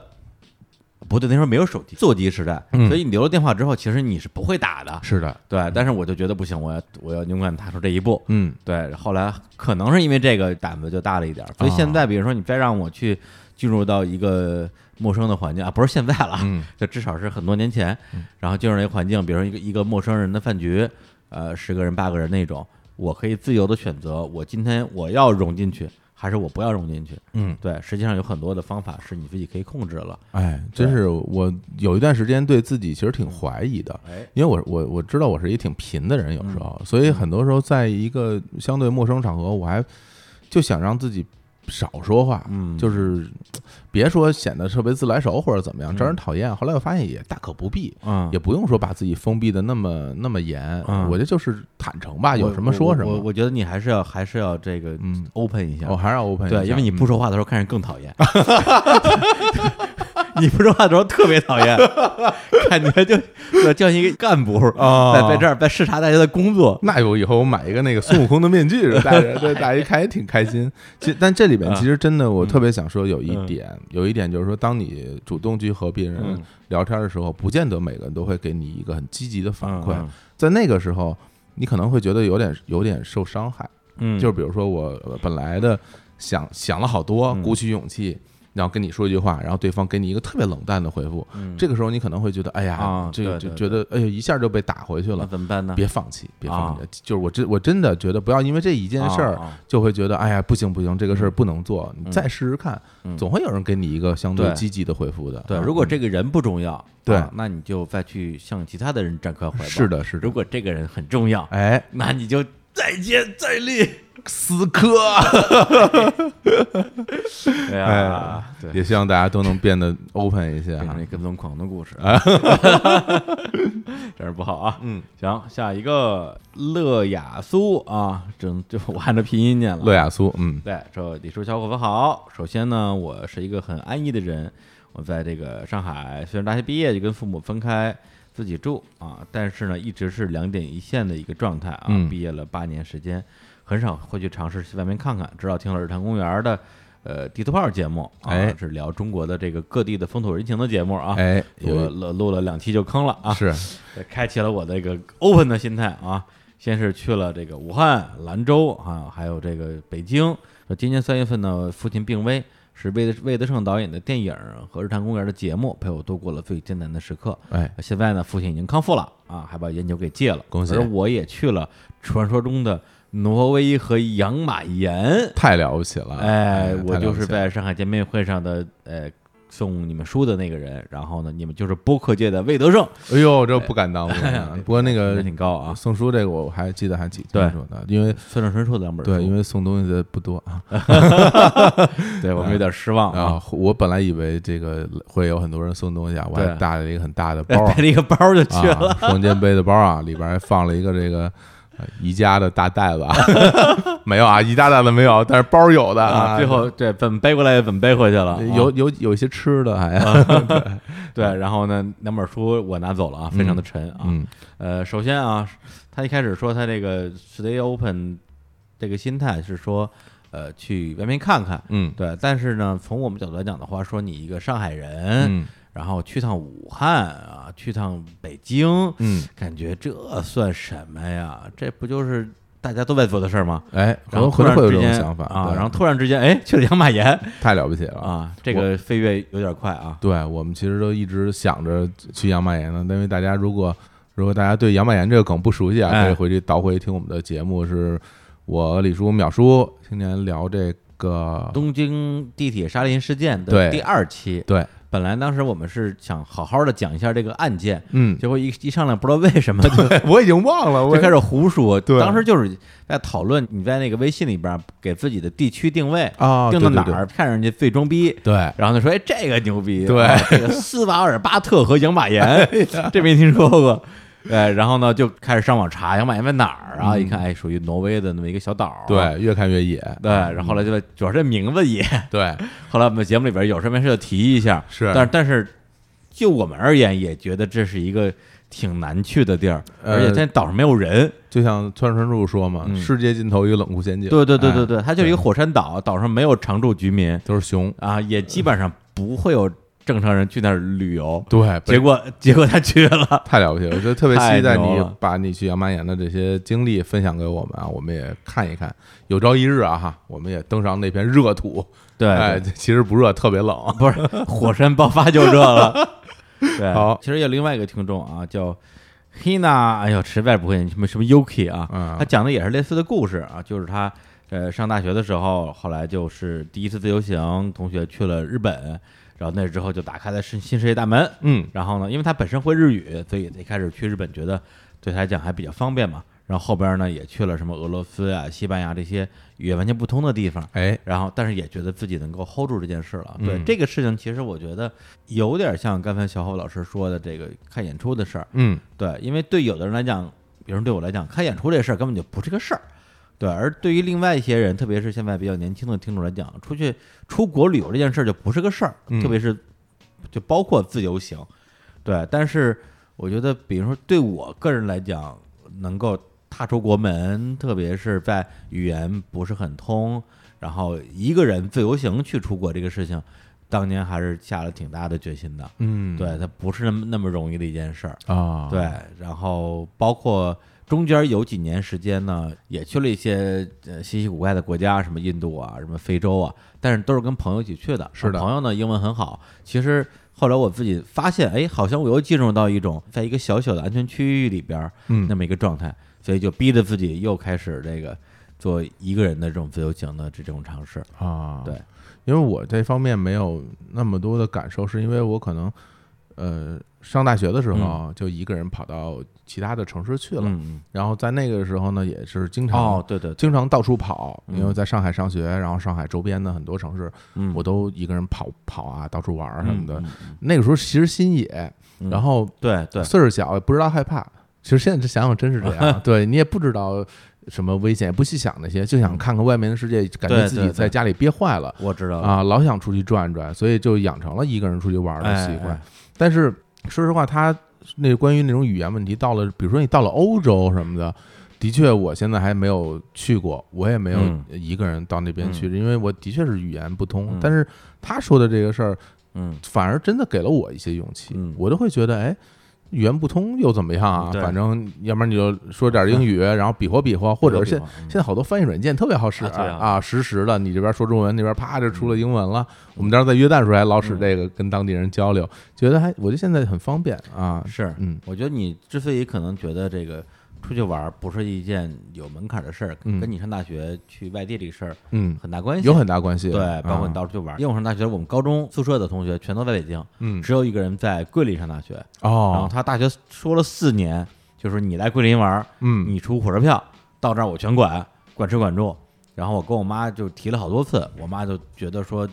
不对，那时候没有手机，座机时代，嗯所以你留了电话之后，其实你是不会打的，是的，对。但是我就觉得不行，我要我要勇敢踏出这一步，嗯对。后来可能是因为这个胆子就大了一点儿，所以啊现在比如说你再让我去进入到一个陌生的环境啊，不是现在了，嗯就至少是很多年前，然后进入那个环境，比如说一个一个陌生人的饭局，呃，十个人八个人那种，我可以自由的选择，我今天我要融进去，还是我不要融进去。嗯，对，实际上有很多的方法是你自己可以控制了。哎，真是我有一段时间对自己其实挺怀疑的，哎，因为我我我知道我是一挺贫的人，有时候，所以很多时候在一个相对陌生场合，我还就想让自己少说话，嗯就是别说显得特别自来熟或者怎么样，招人嗯讨厌。后来我发现也大可不必，嗯，也不用说把自己封闭的那么那么严，嗯我觉得就是坦诚吧，有什么说什么。我我我觉得你还是要还是要这个嗯 open 一下。我还是要 open 一下对，因为你不嗯说话的时候看着更讨厌。你不说话的时候特别讨厌，感觉就就像一个干部啊在在这儿在视察大家的工作。那我以后我买一个那个孙悟空的面具 戴着，对，大家一看也挺开心。其实，但这里边啊其实真的，我嗯特别想说有一嗯点，有一点就是说，当你主动去和别人嗯聊天的时候，不见得每个人都会给你一个很积极的反馈。嗯在那个时候，你可能会觉得有点有点受伤害。嗯，就是比如说我呃本来的想想了好多，嗯鼓起勇气，然后跟你说一句话，然后对方给你一个特别冷淡的回复，嗯这个时候你可能会觉得，哎呀啊，这个就觉得，哎呦，一下就被打回去那了。怎么办呢？别放弃，别放啊弃。就是我真我真的觉得，不要因为这一件事儿就会觉得，哎呀，不行不行，这个事儿不能做。你嗯再试试看，嗯总会有人给你一个相对对积极的回复的。对，啊如果这个人不重要，对啊那你就再去向其他的人展开怀抱。是，的，是的如，果这个人很重要，哎，那你就再接再厉。死磕，哎呀，对，也希望大家都能变得 open 一些哈变成一。跟踪狂的故事，真是不好啊。嗯，行，下一个乐雅苏啊，真就我按照拼音念了。乐雅苏，嗯，对，说李叔小伙子好。首先呢，我是一个很安逸的人，我在这个上海，虽然大学毕业就跟父母分开自己住啊，但是呢，一直是两点一线的一个状态啊。嗯毕业了八年时间，很少会去尝试去外面看看。直到听了日坛公园的呃地图炮节目啊，哎是聊中国的这个各地的风土人情的节目啊。哎，我录录了两期就坑了啊，是，开启了我的这个 open 的心态啊。先是去了这个武汉、兰州啊，还有这个北京。说今年三月份呢，父亲病危，是魏德魏德胜导演的电影和日坛公园的节目陪我度过了最艰难的时刻。哎，现在呢，父亲已经康复了啊，还把烟酒给戒了。恭喜而我也去了传说中的挪威和养马岩。太了不起了，哎，我就是在上海见面会上的呃送你们书的那个人，然后呢，你们就是播客界的魏德胜，哎呦，这不敢当，不敢哎当。不过那个挺高啊，送书这个我还记得还挺对。清楚的，因为村上春树的两本书，对，因为送东西的不多。啊 对 我们有点失望啊。我本来以为这个会有很多人送东西啊，我还带了一个很大的包 带了一个包就去了。啊，双肩背的包啊，里边还放了一个这个呃 宜家的大袋子啊，没有啊，宜家袋子没有，但是包有的啊，最后对怎么背过来怎么背回去了，有啊。有有一些吃的还。对，然后呢，两本书我拿走了啊，非常的沉啊。嗯。呃，首先啊，他一开始说他这个 stay open 这个心态是说，呃，去外面看看，嗯。对。但是呢，从我们角度来讲的话，说你一个上海人，嗯然后去趟武汉啊，去趟北京，嗯，感觉这算什么呀？这不就是大家都在做的事儿吗？哎，可然后突能可能会有然之间这种想法啊，然后突然之间，哎，去了养马岩太了不起了。啊，这个飞跃有点快啊。对我们其实都一直想着去养马岩呢，因为大家如果如果大家对养马岩这个梗不熟悉啊，哎可以回去倒回听我们的节目，是我李叔、淼叔今年聊这个东京地铁沙林事件的第二期，对，本来当时我们是想好好的讲一下这个案件，嗯，结果一一上来不知道为什么就我已经忘了，我就开始胡说。对。当时就是在讨论你在那个微信里边给自己的地区定位啊，定到哪儿，看上去最装逼。对，然后他说，哎，这个牛逼，对。啊这个斯瓦尔巴特和养马岩，这没听说过。对，然后呢就开始上网查养马岩在哪儿啊？嗯一看，哎，属于挪威的那么一个小岛。对，越看越野，对，然后后来就主要是这名字野，对，后来我们节目里边有事没事就提一下，是但但是就我们而言，也觉得这是一个挺难去的地儿，呃而且在岛上没有人。就像川川树说嘛，嗯世界尽头一个冷酷仙境，对对对对哎对，它就是一个火山岛，岛上没有常住居民都是熊，啊，也基本上不会有正常人去那儿旅游。对，结果 结果他去了，太了不起了，我觉得特别期待你把你去养马岩的这些经历分享给我们啊，我们也看一看。有朝一日啊哈，我们也登上那片热土。对，哎，其实不热，特别冷。不是火山爆发就热了。对，好其实有另外一个听众啊，叫 Hina，哎呦，实在不会念什么什么 Yuki 啊，嗯他讲的也是类似的故事啊，就是他呃上大学的时候，后来就是第一次自由行，同学去了日本，然后那之后就打开了新新世界大门。嗯然后呢，因为他本身会日语，所以一开始去日本觉得对他来讲还比较方便嘛。然后后边呢也去了什么俄罗斯啊、西班牙这些语言完全不通的地方，哎，然后但是也觉得自己能够 hold 住这件事了。对、嗯这个事情，其实我觉得有点像刚才小侯老师说的这个看演出的事儿。嗯对，因为对有的人来讲，比如对我来讲，看演出这事儿根本就不是个事儿。对，而对于另外一些人，特别是现在比较年轻的听众来讲，出去出国旅游这件事儿就不是个事儿，嗯特别是就包括自由行。对，但是我觉得，比如说对我个人来讲，能够踏出国门，特别是在语言不是很通，然后一个人自由行去出国这个事情，当年还是下了挺大的决心的。嗯，对，它不是那么那么容易的一件事儿。啊，对，然后包括中间有几年时间呢，也去了一些呃稀奇古怪的国家，什么印度啊，什么非洲啊，但是都是跟朋友一起去的。是的朋友呢英文很好。其实后来我自己发现，哎，好像我又进入到一种在一个小小的安全区域里边儿嗯那么一个状态，所以就逼着自己又开始这个做一个人的这种自由行的这种尝试。啊，对，因为我这方面没有那么多的感受，是因为我可能呃上大学的时候就一个人跑到其他的城市去了，嗯，然后在那个时候呢，也是经嗯常、哦，对对，对。经常到处跑，嗯。因为在上海上学，然后上海周边的很多城市，嗯，我都一个人跑跑啊，到处玩儿什么的。那个时候其实心野，嗯。然后对对，岁数小，也不知道害怕。其实现在想想真是这样，对你也不知道什么危险，也不细想那些，就想看看外面的世界，感觉自己在家里憋坏了我知道，啊，老想出去转转，所以就养成了一个人出去玩的习惯哎哎。但是说实话，他那关于那种语言问题，到了比如说你到了欧洲什么的，的确我现在还没有去过，我也没有嗯一个人到那边去，因为我的确是语言不通嗯。但是他说的这个事儿，嗯反而真的给了我一些勇气嗯，我都会觉得，哎。语言不通又怎么样啊？反正要不然你就说点英语，然后比划比划，或者是现现在好多翻译软件特别好使啊实时的，你这边说中文，那边啪就出了英文了。我们当时在约旦的时候还老使这个跟当地人交流，觉得还我觉得现在很方便啊。是，嗯。我觉得你之所以可能觉得这个出去玩儿不是一件有门槛的事儿，嗯跟你上大学去外地这个事儿嗯，很大关系。有很大关系。对，包括你啊到处去玩儿。因为我上大学，我们高中宿舍的同学全都在北京，嗯只有一个人在桂林上大学。然后哦，他大学说了四年，就是你来桂林玩儿，嗯你出火车票到这儿我全管，管吃管住。然后我跟我妈就提了好多次，我妈就觉得说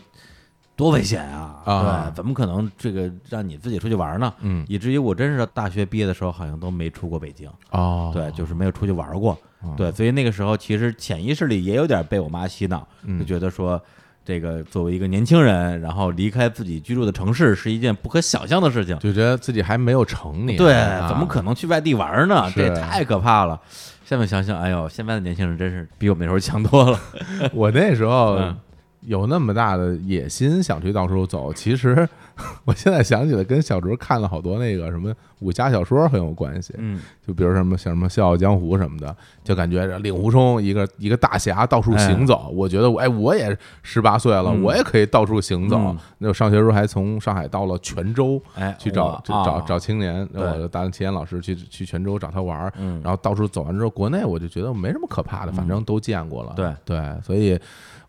多危险啊，啊。对，怎么可能这个让你自己出去玩呢？嗯。以至于我真是大学毕业的时候好像都没出过北京，哦，对，就是没有出去玩过，哦对，所以那个时候其实潜意识里也有点被我妈洗脑，嗯。就觉得说这个作为一个年轻人，然后离开自己居住的城市是一件不可想象的事情，就觉得自己还没有成年，对，啊怎么可能去外地玩呢？这也太可怕了。现在想想，哎呦，现在的年轻人真是比我们那时候强多了。我那时候嗯有那么大的野心想去到处走，其实 我现在想起来，跟小时候看了好多那个什么武侠小说很有关系。嗯，就比如什么像什么《笑傲江湖》什么的，就感觉令狐冲一个一个大侠到处行走，我觉得我哎我也十八岁了，嗯。我也可以到处行走。嗯。那我上学时候还从上海到了泉州哎，去找找啊。找青年，对。我就带着齐岩老师去去泉州找他玩儿，嗯，然后到处走完之后，国内我就觉得没什么可怕的，反正都见过了。对。对，所以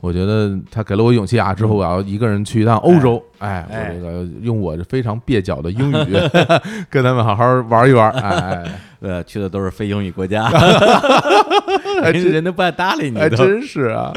我觉得他给了我勇气啊，之后我要一个人去一趟欧洲，哎，哎我这个用我这非常蹩脚的英语 跟他们好好玩一玩，哎，呃，去的都是非英语国家，人都不爱搭理你还，真是啊，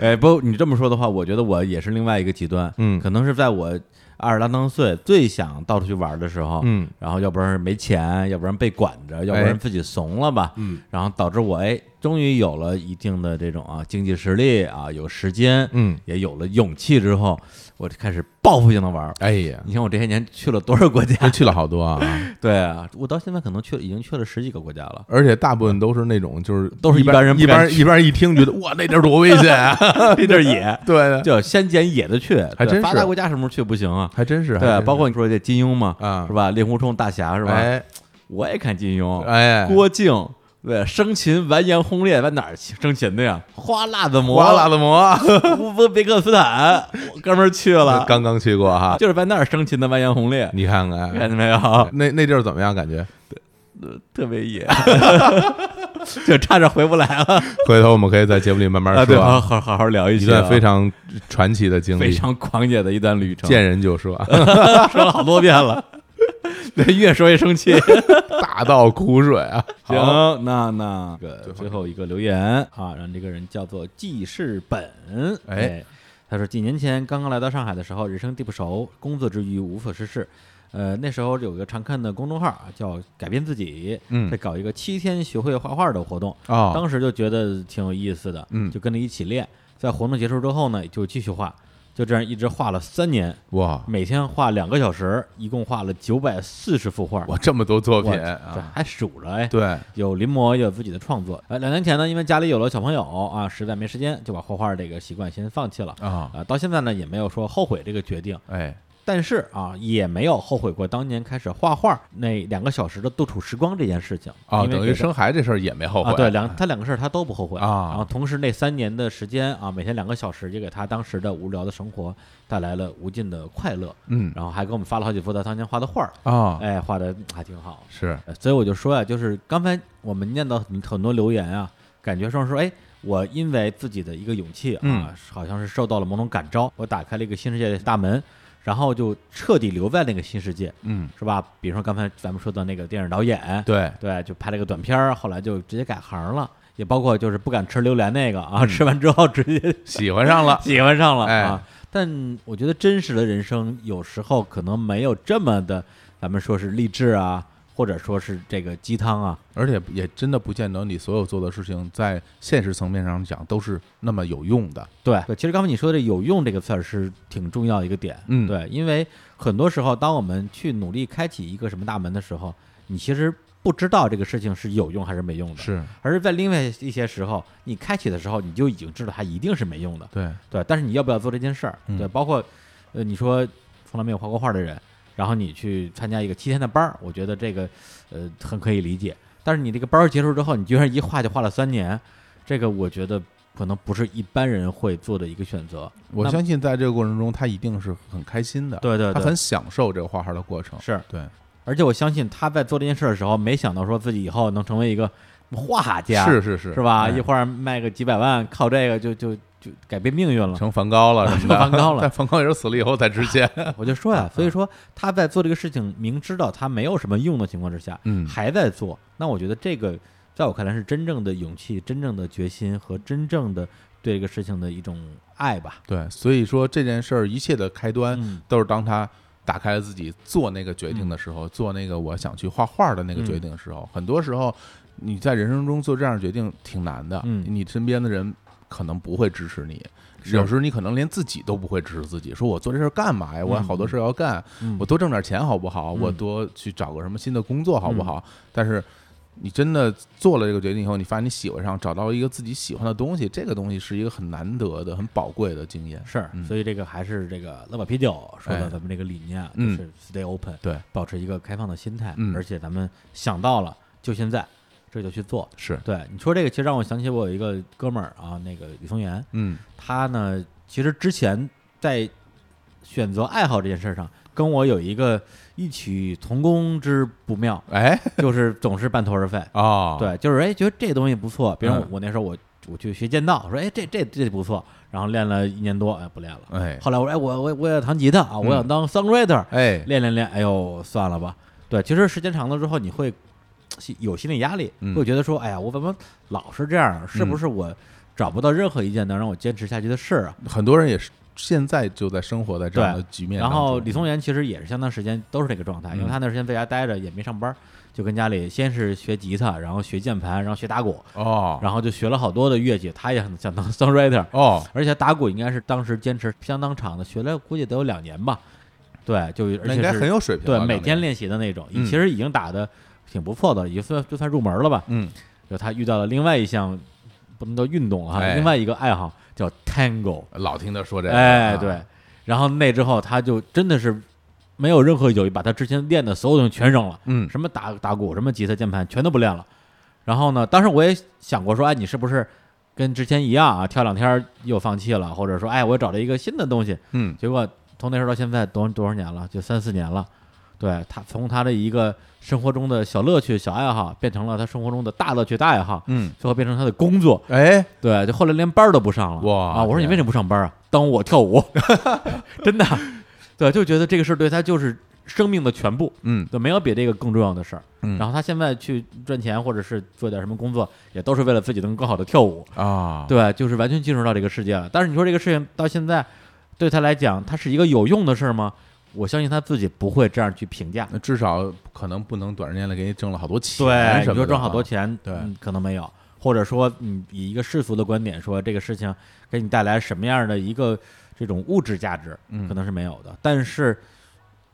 哎，不，你这么说的话，我觉得我也是另外一个极端，嗯。可能是在我二十郎当岁最想到处去玩的时候，嗯。然后要不然是没钱，要不然被管着，要不哎。然自己怂了吧，嗯。然后导致我哎，终于有了一定的这种啊经济实力啊，有时间，嗯，也有了勇气之后，我就开始报复性的玩儿。哎呀，你看我这些年去了多少国家？去了好多啊，对啊，我到现在可能去了，已经去了十几个国家了。而且大部分都是那种就是 都是一般人一般一般人一听觉得 哇那地儿多危险啊，那地儿野，对，就先捡野的去，还真是发达国家什么时候去不行啊？还真是，还对包括你说这金庸嘛，啊是吧？令狐冲大侠是吧？哎我也看金庸，哎，郭靖。对，生擒完颜轰烈在哪儿生擒的呀？花剌子模，花剌子模，乌兹别克斯坦，我哥们儿去了，刚刚去过哈，就是在那儿生擒的完颜轰烈，你看看。看见没有？那那地儿怎么样？感觉？特别野，就差点回不来了。回头我们可以在节目里慢慢说啊，好好好好聊一段非常传奇的经历，非常狂野的一段旅程，见人就说，说了好多遍了，对，越说越生气。大倒苦水啊！好，行，那那个最后一个留言啊，让这个人叫做记事本，哎哎，他说几年前刚刚来到上海的时候，人生地不熟，工作之余无所事事。呃，那时候有个常看的公众号啊叫“改变自己”，嗯在搞一个七天学会画画的活动，哦，当时就觉得挺有意思的，嗯就跟着一起练。在活动结束之后呢，就继续画，就这样一直画了三年，哇，每天画两个小时，一共画了九百四十幅画。哇，这么多作品这啊！还数着哎，对，有临摹，也有自己的创作。呃，两年前呢，因为家里有了小朋友啊，实在没时间，就把画画这个习惯先放弃了。啊，啊，到现在呢，也没有说后悔这个决定，哎，但是啊，也没有后悔过当年开始画画那两个小时的独处时光这件事情啊，等于生孩子这事儿也没后悔。啊，对，两他两个事儿他都不后悔啊。然后同时那三年的时间啊，每天两个小时，也给他当时的无聊的生活带来了无尽的快乐。嗯。然后还给我们发了好几幅他当年画的画儿，啊，哎，画的还挺好。是，呃所以我就说呀、就是刚才我们念到很很多留言啊，感觉上说，哎，我因为自己的一个勇气啊，嗯。好像是受到了某种感召，我打开了一个新世界的大门，然后就彻底留在那个新世界，嗯，是吧？比如说刚才咱们说的那个电影导演，对，对，就拍了个短片儿，后来就直接改行了。也包括就是不敢吃榴莲那个啊，嗯吃完之后直接喜欢上了，喜欢上了哎啊。但我觉得真实的人生有时候可能没有这么的，咱们说是励志啊，或者说是这个鸡汤啊，而且也真的不见得你所有做的事情在现实层面上讲都是那么有用的。对，对，其实刚才你说的“有用”这个词儿是挺重要的一个点，嗯对，因为很多时候，当我们去努力开启一个什么大门的时候，你其实不知道这个事情是有用还是没用的，是而是在另外一些时候，你开启的时候，你就已经知道它一定是没用的，对，对，但是你要不要做这件事儿，嗯对，包括呃，你说从来没有画过画的人，然后你去参加一个七天的班儿，我觉得这个呃很可以理解，但是你这个班儿结束之后，你居然一画就画了三年，这个我觉得可能不是一般人会做的一个选择，我相信在这个过程中，他一定是很开心的，对对对，他很享受这个画画的过程。是，对，而且我相信他在做这件事的时候，没想到说自己以后能成为一个画家，是是是，是吧？哎。一会儿卖个几百万，靠这个就就就改变命运了。成梵高了什么的，成梵高了。但梵高也是死了以后才实现。我就说呀，所以说他在做这个事情，明知道他没有什么用的情况之下，嗯。还在做，那我觉得这个在我看来是真正的勇气、真正的决心和真正的对这个事情的一种爱吧。对，所以说这件事儿一切的开端嗯，都是当他打开了自己做那个决定的时候，做那个我想去画画的那个决定的时候，很多时候你在人生中做这样的决定挺难的，嗯。你身边的人可能不会支持你。有时候你可能连自己都不会支持自己，说我做这事儿干嘛呀？我还好多事儿要干，嗯我多挣点钱好不好？嗯我多去找个什么新的工作好不好？但是你真的做了这个决定以后，你发现你喜欢上，找到一个自己喜欢的东西，这个东西是一个很难得的、很宝贵的经验。是，嗯所以这个还是这个乐宝啤酒说哎的咱们这个理念啊，就嗯是 stay open，对，保持一个开放的心态，嗯而且咱们想到了就现在，这就去做。是，对你说这个，其实让我想起我有一个哥们儿啊，那个李松岩，嗯他呢，其实之前在选择爱好这件事上，跟我有一个异曲同工之不妙，哎 就是总是半途而废。哦，，对，就是哎，觉得这东西不错，比如我嗯我那时候我我去学剑道，说哎这这这不错，然后练了一年多，哎不练了。哎后来我说哎我我我要弹吉他啊，我想当 songwriter，哎，练练练，哎呦算了吧。对，其实时间长了之后，你会心有心理压力，嗯会觉得说，哎呀，我怎么老是这样？是不是我找不到任何一件能让我坚持下去的事儿啊？很多人也是现在就在生活在这样的局面。然后李松岩其实也是相当时间都是这个状态，因为嗯他那时间在家待着也没上班，就跟家里先是学吉他，然后学键盘，然后学打鼓，哦然后就学了好多的乐器。他也很想当 songwriter，哦，而且打鼓应该是当时坚持相当长的，学了估计得有两年吧。对，就而那应该且是很有水平。对每天，练习的那种，嗯其实已经打的挺不错的，也算就算入门了吧。嗯，就他遇到了另外一项不能叫运动了哈，哎另外一个爱好叫 tango。老听他说这个，哎，啊对，，然后那之后他就真的是没有任何犹豫，把他之前练的所有东西全扔了，嗯什么打打鼓、什么吉他、键盘全都不练了。然后呢，当时我也想过说，哎，你是不是跟之前一样啊，跳两天又放弃了，或者说，哎，我找了一个新的东西。嗯，结果从那时候到现在多多少年了，就三四年了。对他从他的一个生活中的小乐趣、小爱好，变成了他生活中的大乐趣、大爱好，嗯，最后变成他的工作。哎，对，就后来连班儿都不上了。哇啊！我说你为什么不上班啊？当我跳舞，真的。对，就觉得这个事儿对他就是生命的全部，嗯就没有比这个更重要的事儿。嗯然后他现在去赚钱，或者是做点什么工作，也都是为了自己能更好的跳舞。啊，对，就是完全进入到这个世界了。但是你说这个事情到现在对他来讲，它是一个有用的事儿吗？我相信他自己不会这样去评价。那至少可能不能短时间内给你挣了好多钱，对，你说挣好多啊，钱，对嗯可能没有，或者说你以一个世俗的观点说这个事情给你带来什么样的一个这种物质价值，嗯可能是没有的。但是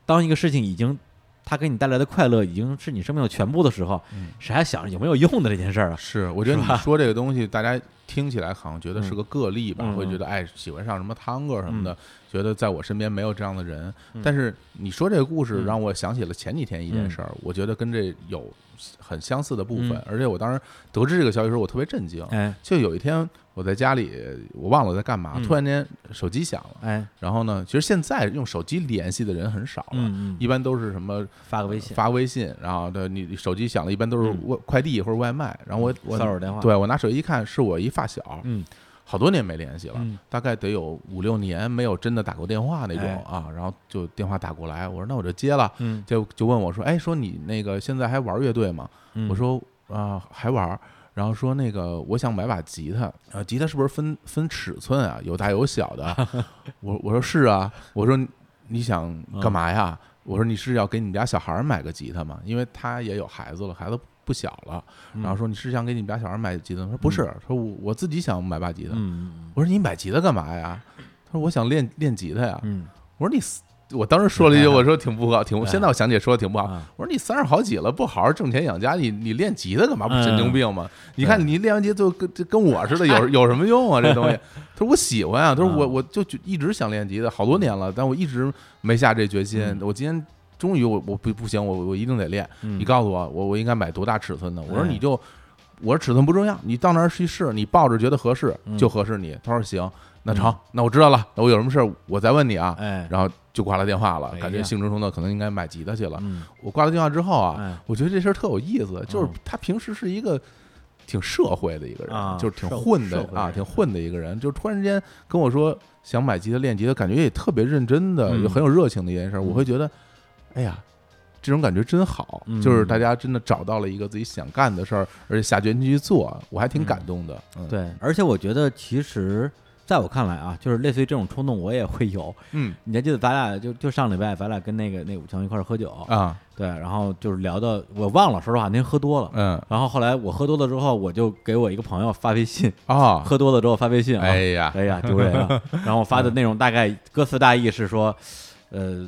当一个事情已经它给你带来的快乐已经是你生命的全部的时候，嗯。谁还想着有没有用的这件事儿啊？是，我觉得你说这个东西，大家听起来好像觉得是个个例吧，会觉得哎喜欢上什么汤哥什么的，觉得在我身边没有这样的人。嗯。但是你说这个故事嗯。让我想起了前几天一件事儿，我觉得跟这有很相似的部分，嗯。而且我当时得知这个消息的时候，我特别震惊。哎。就有一天我在家里，我忘了我在干嘛，嗯。突然间手机响了，哎，然后呢，其实现在用手机联系的人很少了。一般都是什么发个微信，发微信，然后的你手机响了，一般都是嗯。外快递或者外卖，然后我我骚扰电话，，对我拿手机一看，是我一发小，嗯。好多年没联系了，嗯大概得有五六年没有真的打过电话那种哎啊，然后就电话打过来，我说那我就接了，嗯。就就问我说，哎，说你那个现在还玩乐队吗？嗯，我说啊、还玩。然后说那个，我想买把吉他，呃，吉他是不是分分尺寸啊？有大有小的。我我说是啊，我说你想干嘛呀？我说你是要给你们家小孩儿买个吉他吗？因为他也有孩子了，孩子不小了。嗯然后说你是想给你们家小孩买吉他吗？他说不是，说我我自己想买把吉他。嗯我说你买吉他干嘛呀？他说我想练练吉他呀。嗯我说你死，我当时说了一句，我说挺不好，挺，现在我想起来说的挺不好。啊我说你三十好几了，不好好挣钱养家，你你练吉他干嘛？不神经病吗？你看你练完吉他就跟就跟我似的，有 有什么用啊？这东西。他说我喜欢啊，他说我啊我就就一直想练吉他，好多年了，但我一直没下这决心。嗯我今天终于我我不不行，我我一定得练。嗯，你告诉我，我我应该买多大尺寸的？我说哎你就，我说尺寸不重要，你到那儿去试，你抱着觉得合适嗯就合适你。他说行，那成嗯，那我知道了，那我有什么事儿我再问你啊。哎，然后就挂了电话了感觉兴冲冲的，可能应该买吉他去了。嗯我挂了电话之后啊，哎我觉得这事儿特有意思，就是嗯他平时是一个挺社会的一个人，啊就是挺混的啊，挺混的一个人，就突然之间跟我说想买吉他练吉他，感觉也特别认真的，嗯又很有热情的一件事我会觉得，哎呀。这种感觉真好，嗯就是大家真的找到了一个自己想干的事儿，而且下决心去做，我还挺嗯感动的。嗯，对，而且我觉得其实在我看来啊，就是类似于这种冲动，我也会有。嗯你还记得咱俩就就上礼拜咱俩跟那个那武强一块儿喝酒，啊对，然后就是聊到我忘了，说实话那天喝多了。嗯然后后来我喝多了之后，我就给我一个朋友发微信，啊，喝多了之后发微信啊，哎呀，哎呀丢人啊！然后我发的内容大概歌词大意是说，呃，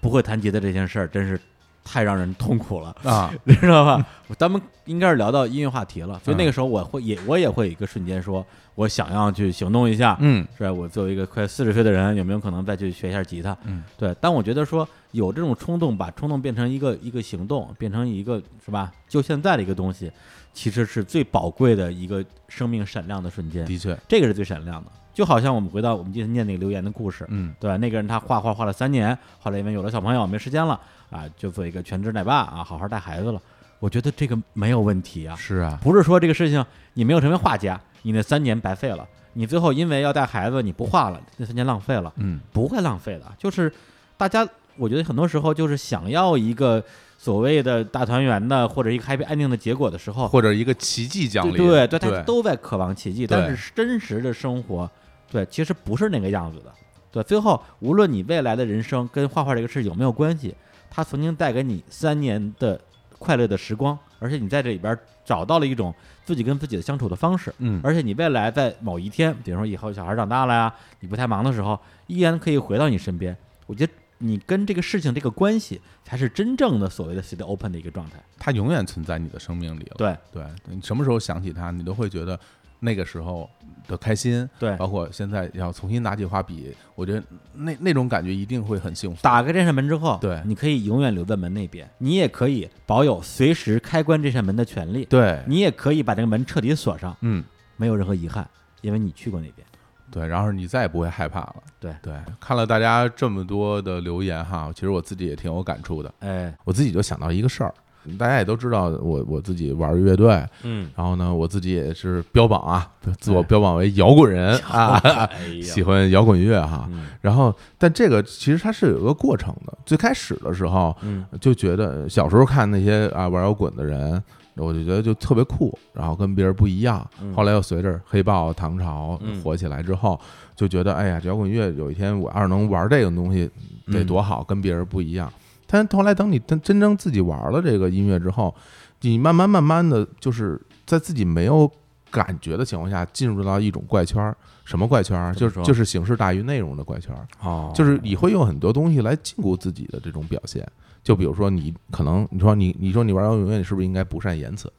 不会弹吉他这件事儿真是太让人痛苦了，啊，你知道吧？咱们应该是聊到音乐话题了，所以嗯那个时候我会也我也会有一个瞬间说，我想要去行动一下，嗯是吧？我作为一个快四十岁的人，有没有可能再去学一下吉他？嗯，对。但我觉得说有这种冲动，把冲动变成一个一个行动，变成一个是吧？就现在的一个东西，其实是最宝贵的一个生命闪亮的瞬间，的确，这个是最闪亮的。就好像我们回到我们今天念那个留言的故事，嗯。对吧？那个人他画画画了三年，后来因为有了小朋友没时间了啊，就做一个全职奶爸啊，好好带孩子了。我觉得这个没有问题啊，是啊，不是说这个事情你没有成为画家，你那三年白费了，你最后因为要带孩子你不画了，那三年浪费了，嗯。不会浪费的。就是大家，我觉得很多时候就是想要一个所谓的大团圆的或者一个 happy ending 的结果的时候，或者一个奇迹降临，对对，大家都在渴望奇迹，但是真实的生活，对，其实不是那个样子的。对，最后无论你未来的人生跟画画这个事有没有关系，它曾经带给你三年的快乐的时光，而且你在这里边找到了一种自己跟自己的相处的方式，嗯而且你未来在某一天，比如说以后小孩长大了呀，你不太忙的时候，依然可以回到你身边。我觉得你跟这个事情这个关系，才是真正的所谓的 s t open 的一个状态。它永远存在你的生命里了。对对，你什么时候想起它，你都会觉得那个时候的开心，对，包括现在要重新拿起画笔，我觉得那那种感觉一定会很幸福。打开这扇门之后，对你可以永远留在门那边，你也可以保有随时开关这扇门的权利，对，你也可以把这个门彻底锁上，嗯，没有任何遗憾，因为你去过那边。对，然后你再也不会害怕了。对对，看了大家这么多的留言哈，其实我自己也挺有感触的。哎，我自己就想到一个事儿，大家也都知道我我自己玩乐队，嗯，然后呢，我自己也是标榜啊，自我哎标榜为摇滚人啊，哎 喜欢摇滚乐哈。嗯然后，但这个其实它是有一个过程的。最开始的时候，嗯就觉得小时候看那些啊玩摇滚的人，我就觉得就特别酷，然后跟别人不一样。嗯后来又随着黑豹、唐朝嗯火起来之后，就觉得哎呀，摇滚乐有一天我要是能玩这个东西得嗯多好，跟别人不一样。但后来等你真真正自己玩了这个音乐之后，你慢慢慢慢的就是在自己没有感觉的情况下，进入到一种怪圈儿。什么怪圈儿？就是就是形式大于内容的怪圈儿。哦，就是你会用很多东西来禁锢自己的这种表现。就比如说，你可能你说你你说你玩摇滚乐，你是不是应该不善言辞？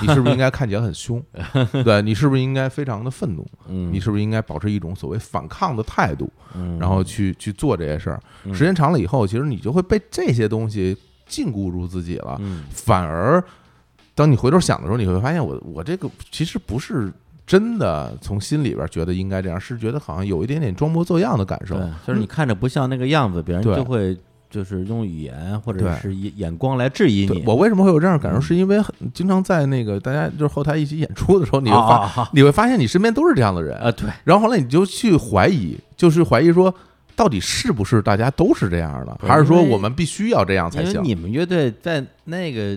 你是不是应该看起来很凶？对你是不是应该非常的愤怒？嗯，你是不是应该保持一种所谓反抗的态度，嗯，然后去去做这些事儿？嗯时间长了以后，其实你就会被这些东西禁锢住自己了。嗯反而，当你回头想的时候，你会发现我我这个其实不是真的从心里边觉得应该这样，是觉得好像有一点点装模作样的感受。就是你看着不像那个样子，别人就会就是用语言或者是眼眼光来质疑你。我为什么会有这样的感受？嗯是因为很经常在那个大家就是后台一起演出的时候，你会发、你会发现你身边都是这样的人，啊，对，然后后来你就去怀疑，就是怀疑说。到底是不是大家都是这样的，还是说我们必须要这样才行你们乐队在那个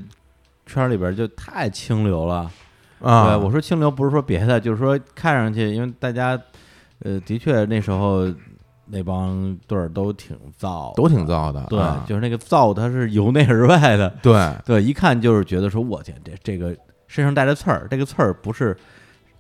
圈儿里边儿就太清流了。啊？对，我说清流不是说别的，就是说看上去，因为大家呃，的确那时候那帮队儿都挺燥，都挺燥的，对，啊。就是那个燥，它是由内而外的。对。对，一看就是觉得说，我天，这这个身上带着刺儿，这个刺儿不是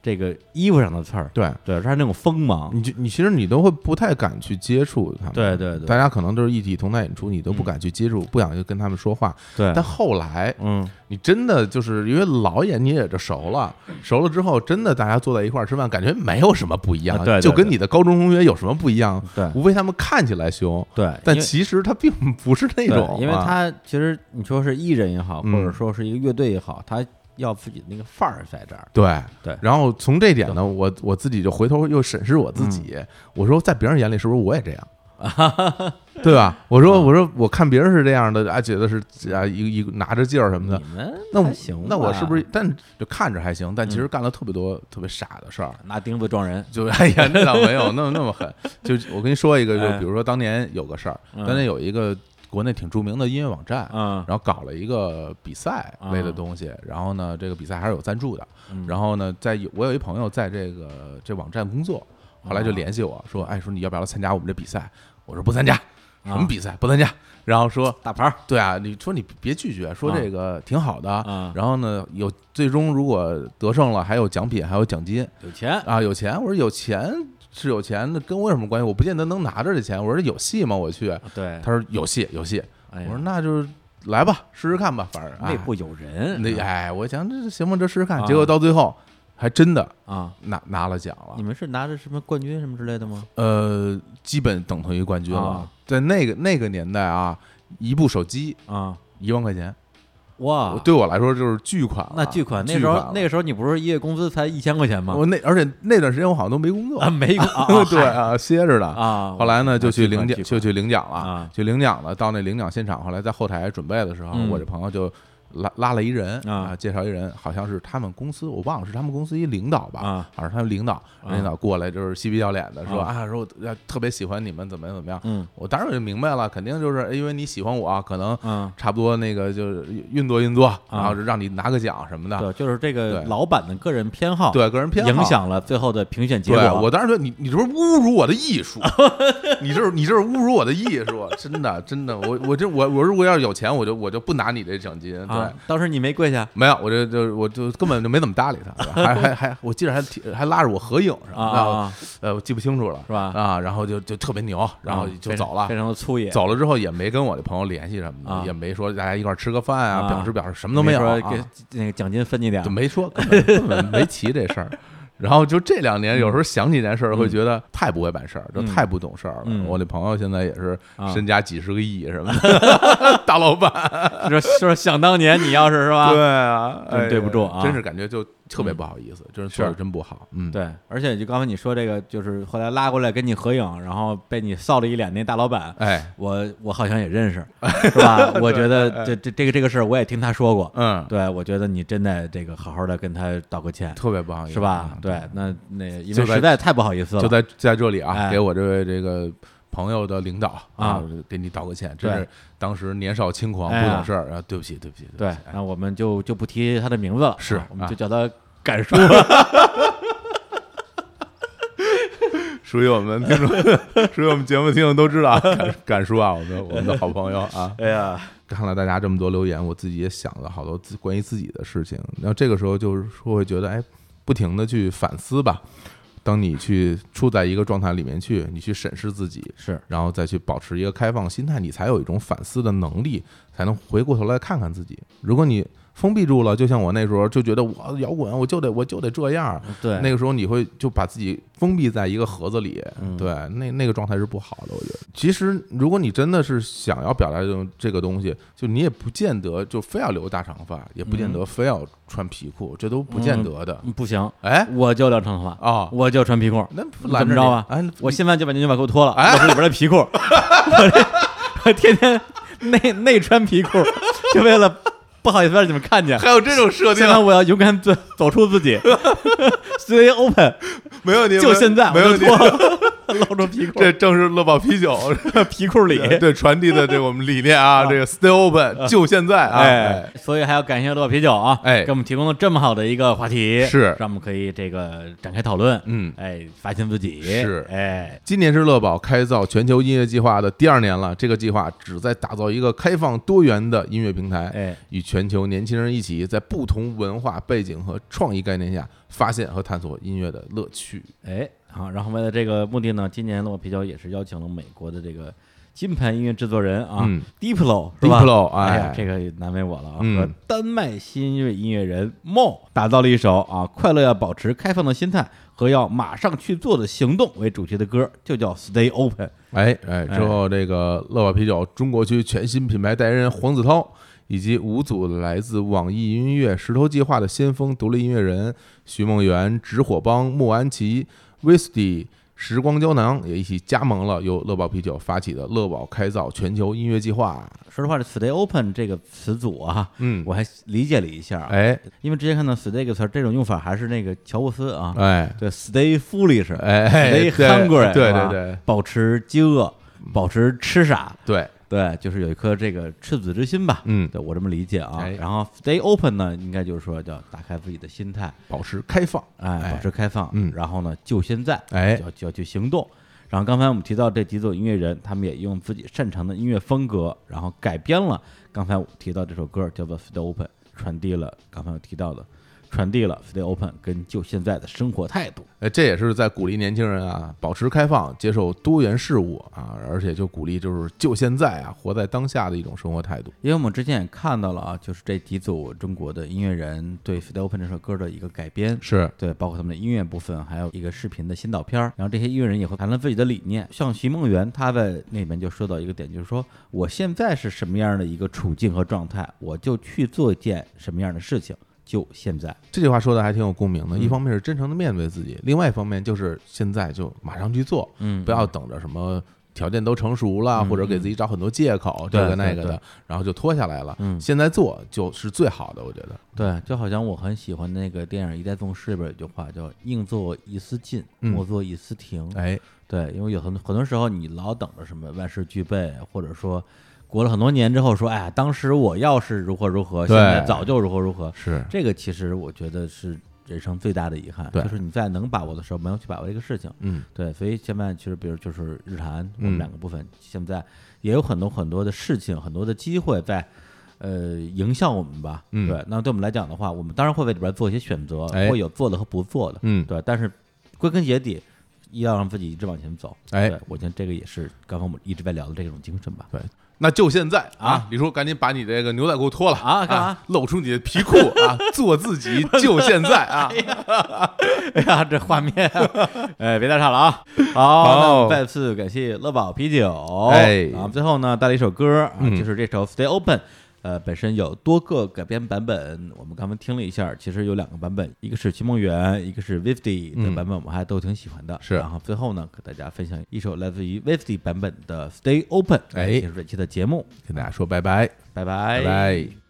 这个衣服上的刺儿，对，对，它是那种锋芒。你就你其实你都会不太敢去接触他们，对对对。大家可能都是一体同台演出，你都不嗯敢去接触，不想去跟他们说话。对，但后来嗯，你真的就是因为老演你也就熟了，熟了之后，真的大家坐在一块儿吃饭，感觉没有什么不一样，啊对对就跟你的高中同学有什么不一样？对。无非他们看起来凶，对，但其实他并不是那对种，因为啊。他其实你说是艺人也好，或嗯者说是一个乐队也好，他要自己的那个范儿在这儿。对对然后从这点呢，我我自己就回头又审视我自己，嗯我说在别人眼里是不是我也这样？对吧？我说我说我看别人是这样的啊，觉得是啊一一个拿着劲儿什么的，那行那我是不是？但就看着还行，但其实嗯干了特别多特别傻的事儿。拿钉子撞人？就 哎呀，那倒没有那么那么狠。就我跟你说一个，就哎比如说当年有个事儿，嗯当年有一个国内挺著名的音乐网站，嗯，然后搞了一个比赛类的东西，然后呢，这个比赛还是有赞助的。嗯。然后呢，在有我有一朋友在这个这网站工作，后来就联系我说，哎，说你要不要来参加我们这比赛？我说不参加，什么啊比赛？不参加？然后说，打牌儿。对啊，你说你别拒绝，说啊这个挺好的。啊，然后呢，有最终如果得胜了，还有奖品，还有奖金。有钱。啊，有钱。我说有钱是有钱那，跟我有什么关系？我不见得能拿着这钱。我说有戏吗？我去。对，他说有戏，有戏。哎我说那就来吧，试试看吧，反正哎内部有人，那哎，我想这行吧，这试试看。啊结果到最后还真的啊，拿拿了奖了你，们是拿着什么冠军什么之类的吗？呃，基本等同于冠军了啊。在那个那个年代啊，一部手机啊，一万块钱，哇，对我来说就是巨款了。那巨款，那时候那个时候你不是一月工资才一千块钱吗？我那而且那段时间我好像都没工作啊，没工 啊啊对啊，歇着的。啊，后来呢，就去领奖，就去领奖了啊，去领奖了。到那领奖现场，后来在后台准备的时候，嗯我这朋友就拉拉了一人啊介绍一人，好像是他们公司，我忘了是他们公司一领导吧，啊好像是他们领导，领导过来就是嬉皮笑脸的说啊啊，说特别喜欢你们，怎么样怎么样。嗯我当然就明白了，肯定就是因为你喜欢我，可能嗯，差不多那个就是运作运作，然后就让你拿个奖什么的。对，就是这个老板的个人偏好，对个人偏好影响了最后的评选结对，果。我当时觉得你你这不是侮辱我的艺术，你这是你这是侮辱我的艺术，真的真的，我我这我我如果要是有钱，我就我就不拿你这奖金，对。啊，当时你没跪下？没有，我这就我就根本就没怎么搭理他，还还还，我记得还还拉着我合影什啊么的，啊，呃，我记不清楚了，是吧？啊，然后就就特别牛，然后就走了。非，常的粗野，走了之后也没跟我的朋友联系什么啊。的，也没说大家一块吃个饭啊，啊。表示表示什么都没有给那个奖金分你点就没说，根本根本没提这事儿。然后就这两年，有时候想起这件事儿，会觉得太不会办事儿，就嗯太不懂事儿了。嗯我那朋友现在也是啊身家几十个亿什么的，大老板。说说想当年你要是是吧？对啊，对不住啊真是感觉就特别不好意思，真是做的是真不好。嗯，对，而且就刚才你说这个，就是后来拉过来跟你合影，然后被你臊了一脸那大老板，哎，我我好像也认识，是吧？我觉得这这这个这个事儿我也听他说过，嗯，对我觉得你真的这个好好的跟他道个歉，特别不好意思，是吧？嗯。对，那那因为实在太不好意思了，就在在这里啊，哎。给我这位这个朋友的领导啊，给你道个歉，这是当时年少轻狂不懂事儿，啊，对不起，对不起，对那我们就就不提他的名字了，是啊我们啊。就叫他敢叔，属于我们听众，属于我们节目听众都知道啊，敢敢叔啊，我们我们的好朋友啊，哎呀，看了大家这么多留言，我自己也想了好多自关于自己的事情。然后这个时候就是说会觉得，哎，不停的去反思吧。当你去处在一个状态里面去，你去审视自己，是然后再去保持一个开放心态，你才有一种反思的能力，才能回过头来看看自己。如果你封闭住了，就像我那时候就觉得我摇滚，我就得我就得这样，对，那个时候你会就把自己封闭在一个盒子里，嗯。对，那那个状态是不好的。我觉得，其实如果你真的是想要表达这种这个东西，就你也不见得就非要留大长发，也不见得非要穿皮裤，这都不见得的。嗯不行，哎？我就留长头发，啊，我就穿皮裤，那怎么着啊？哎，我现在就把牛仔裤脱了，哎？露出里边的皮裤，我这我天天内内穿皮裤，就为了不好意思让你们看见。还有这种设定现，在我要勇敢走走出自己，stay open，没问题，就现在没问题我就。脱了，露出皮裤，这正是乐宝啤酒 皮裤里。对传递的这个我们理念啊，这个 Stay Open 就现在啊，哎，所以还要感谢乐宝啤酒啊，哎给我们提供了这么好的一个话题，是让我们可以这个展开讨论，嗯。哎，发现自己是哎，今年是乐宝开造全球音乐计划的第二年了。这个计划旨在打造一个开放多元的音乐平台，哎，与全球年轻人一起，在不同文化背景和创意概念下，发现和探索音乐的乐趣。哎，好，然后为了这个目的呢，今年乐啤酒也是邀请了美国的这个金牌音乐制作人啊、嗯 Diplo 是吧 Diplo，哎呀哎，这个也难为我了啊，嗯和丹麦新锐音乐人 Mo 打造了一首啊“快乐要保持开放的心态和要马上去做的行动”为主题的歌，就叫 Stay Open。哎哎，之后这个乐宝啤酒中国区全新品牌代言人黄子韬，以及五组来自网易音乐石头计划的先锋独立音乐人徐梦圆、直火帮、穆安琪、Whisky。时光胶囊也一起加盟了由乐宝啤酒发起的乐宝开造全球音乐计划。说实话，这 “Stay Open” 这个词组啊，嗯，我还理解了一下。啊，哎。因为之前看到 “stay” 这个词儿，这种用法还是那个乔布斯啊，哎。对，“stay foolish”，哎 stay hungry，对对对。保持饥饿，保持吃傻，对，对，就是有一颗这个赤子之心吧。嗯，对我这么理解啊。哎然后 stay open 呢，应该就是说叫打开自己的心态，保持开放。哎，哎保持开放。嗯然后呢，就现在，哎就要就要去行动。然后刚才我们提到这几组音乐人，他们也用自己擅长的音乐风格，然后改编了刚才我提到这首歌，叫做 Stay Open，传递了刚才我提到的，传递了 Stay Open 跟就现在的生活态度。哎，这也是在鼓励年轻人啊，保持开放，接受多元事物啊，而且就鼓励就是就现在啊，活在当下的一种生活态度。因为我们之前也看到了啊，就是这几组中国的音乐人对《Stay Open》这首歌的一个改编，是，对，包括他们的音乐部分，还有一个视频的先导片儿。然后这些音乐人也会谈论自己的理念。像徐梦圆，他在那边就说到一个点，就是说我现在是什么样的一个处境和状态，我就去做一件什么样的事情，就现在。这句话说的还挺有共鸣的。嗯一方面是真诚的面对自己，另外一方面就是现在就马上去做，嗯不要等着什么。条件都成熟了，嗯或者给自己找很多借口，对这个那个的，然后就拖下来了。嗯现在做就是最好的，我觉得。对，就好像我很喜欢那个电影《一代宗师》里边有句话叫“宁做一丝进，嗯莫做一丝停”。哎，对，因为有很很多时候你老等着什么万事俱备，或者说过了很多年之后说，哎呀，当时我要是如何如何，现在早就如何如何。是，这个其实我觉得是人生最大的遗憾，就是你在能把握的时候没有去把握这个事情。嗯，对，所以现在其实比如就是日韩，我嗯们两个部分现在也有很多很多的事情，很多的机会在。呃，影响我们吧，嗯对。那对我们来讲的话，我们当然会为里边做一些选择，哎会有做的和不做的，嗯对。但是归根结底，要让自己一直往前走。哎对我觉得这个也是刚刚我们一直在聊的这种精神吧。那就现在啊啊，李叔赶紧把你这个牛仔裤脱了啊干嘛露出你的皮裤啊，做自己，就现在啊！哎呀，这画面、啊，哎，别再唱了啊！好，再次感谢乐宝啤酒。哎啊，最后呢，带了一首歌啊，嗯就是这首《Stay Open》。呃，本身有多个改编版本，我们刚刚听了一下，其实有两个版本，一个是秦梦圆，一个是 Vifty 的版本，我们还都挺喜欢的。是然后最后呢，给大家分享一首来自于 Vifty 版本的 Stay Open，哎也是本期的节目，跟大家说拜拜，拜拜拜拜。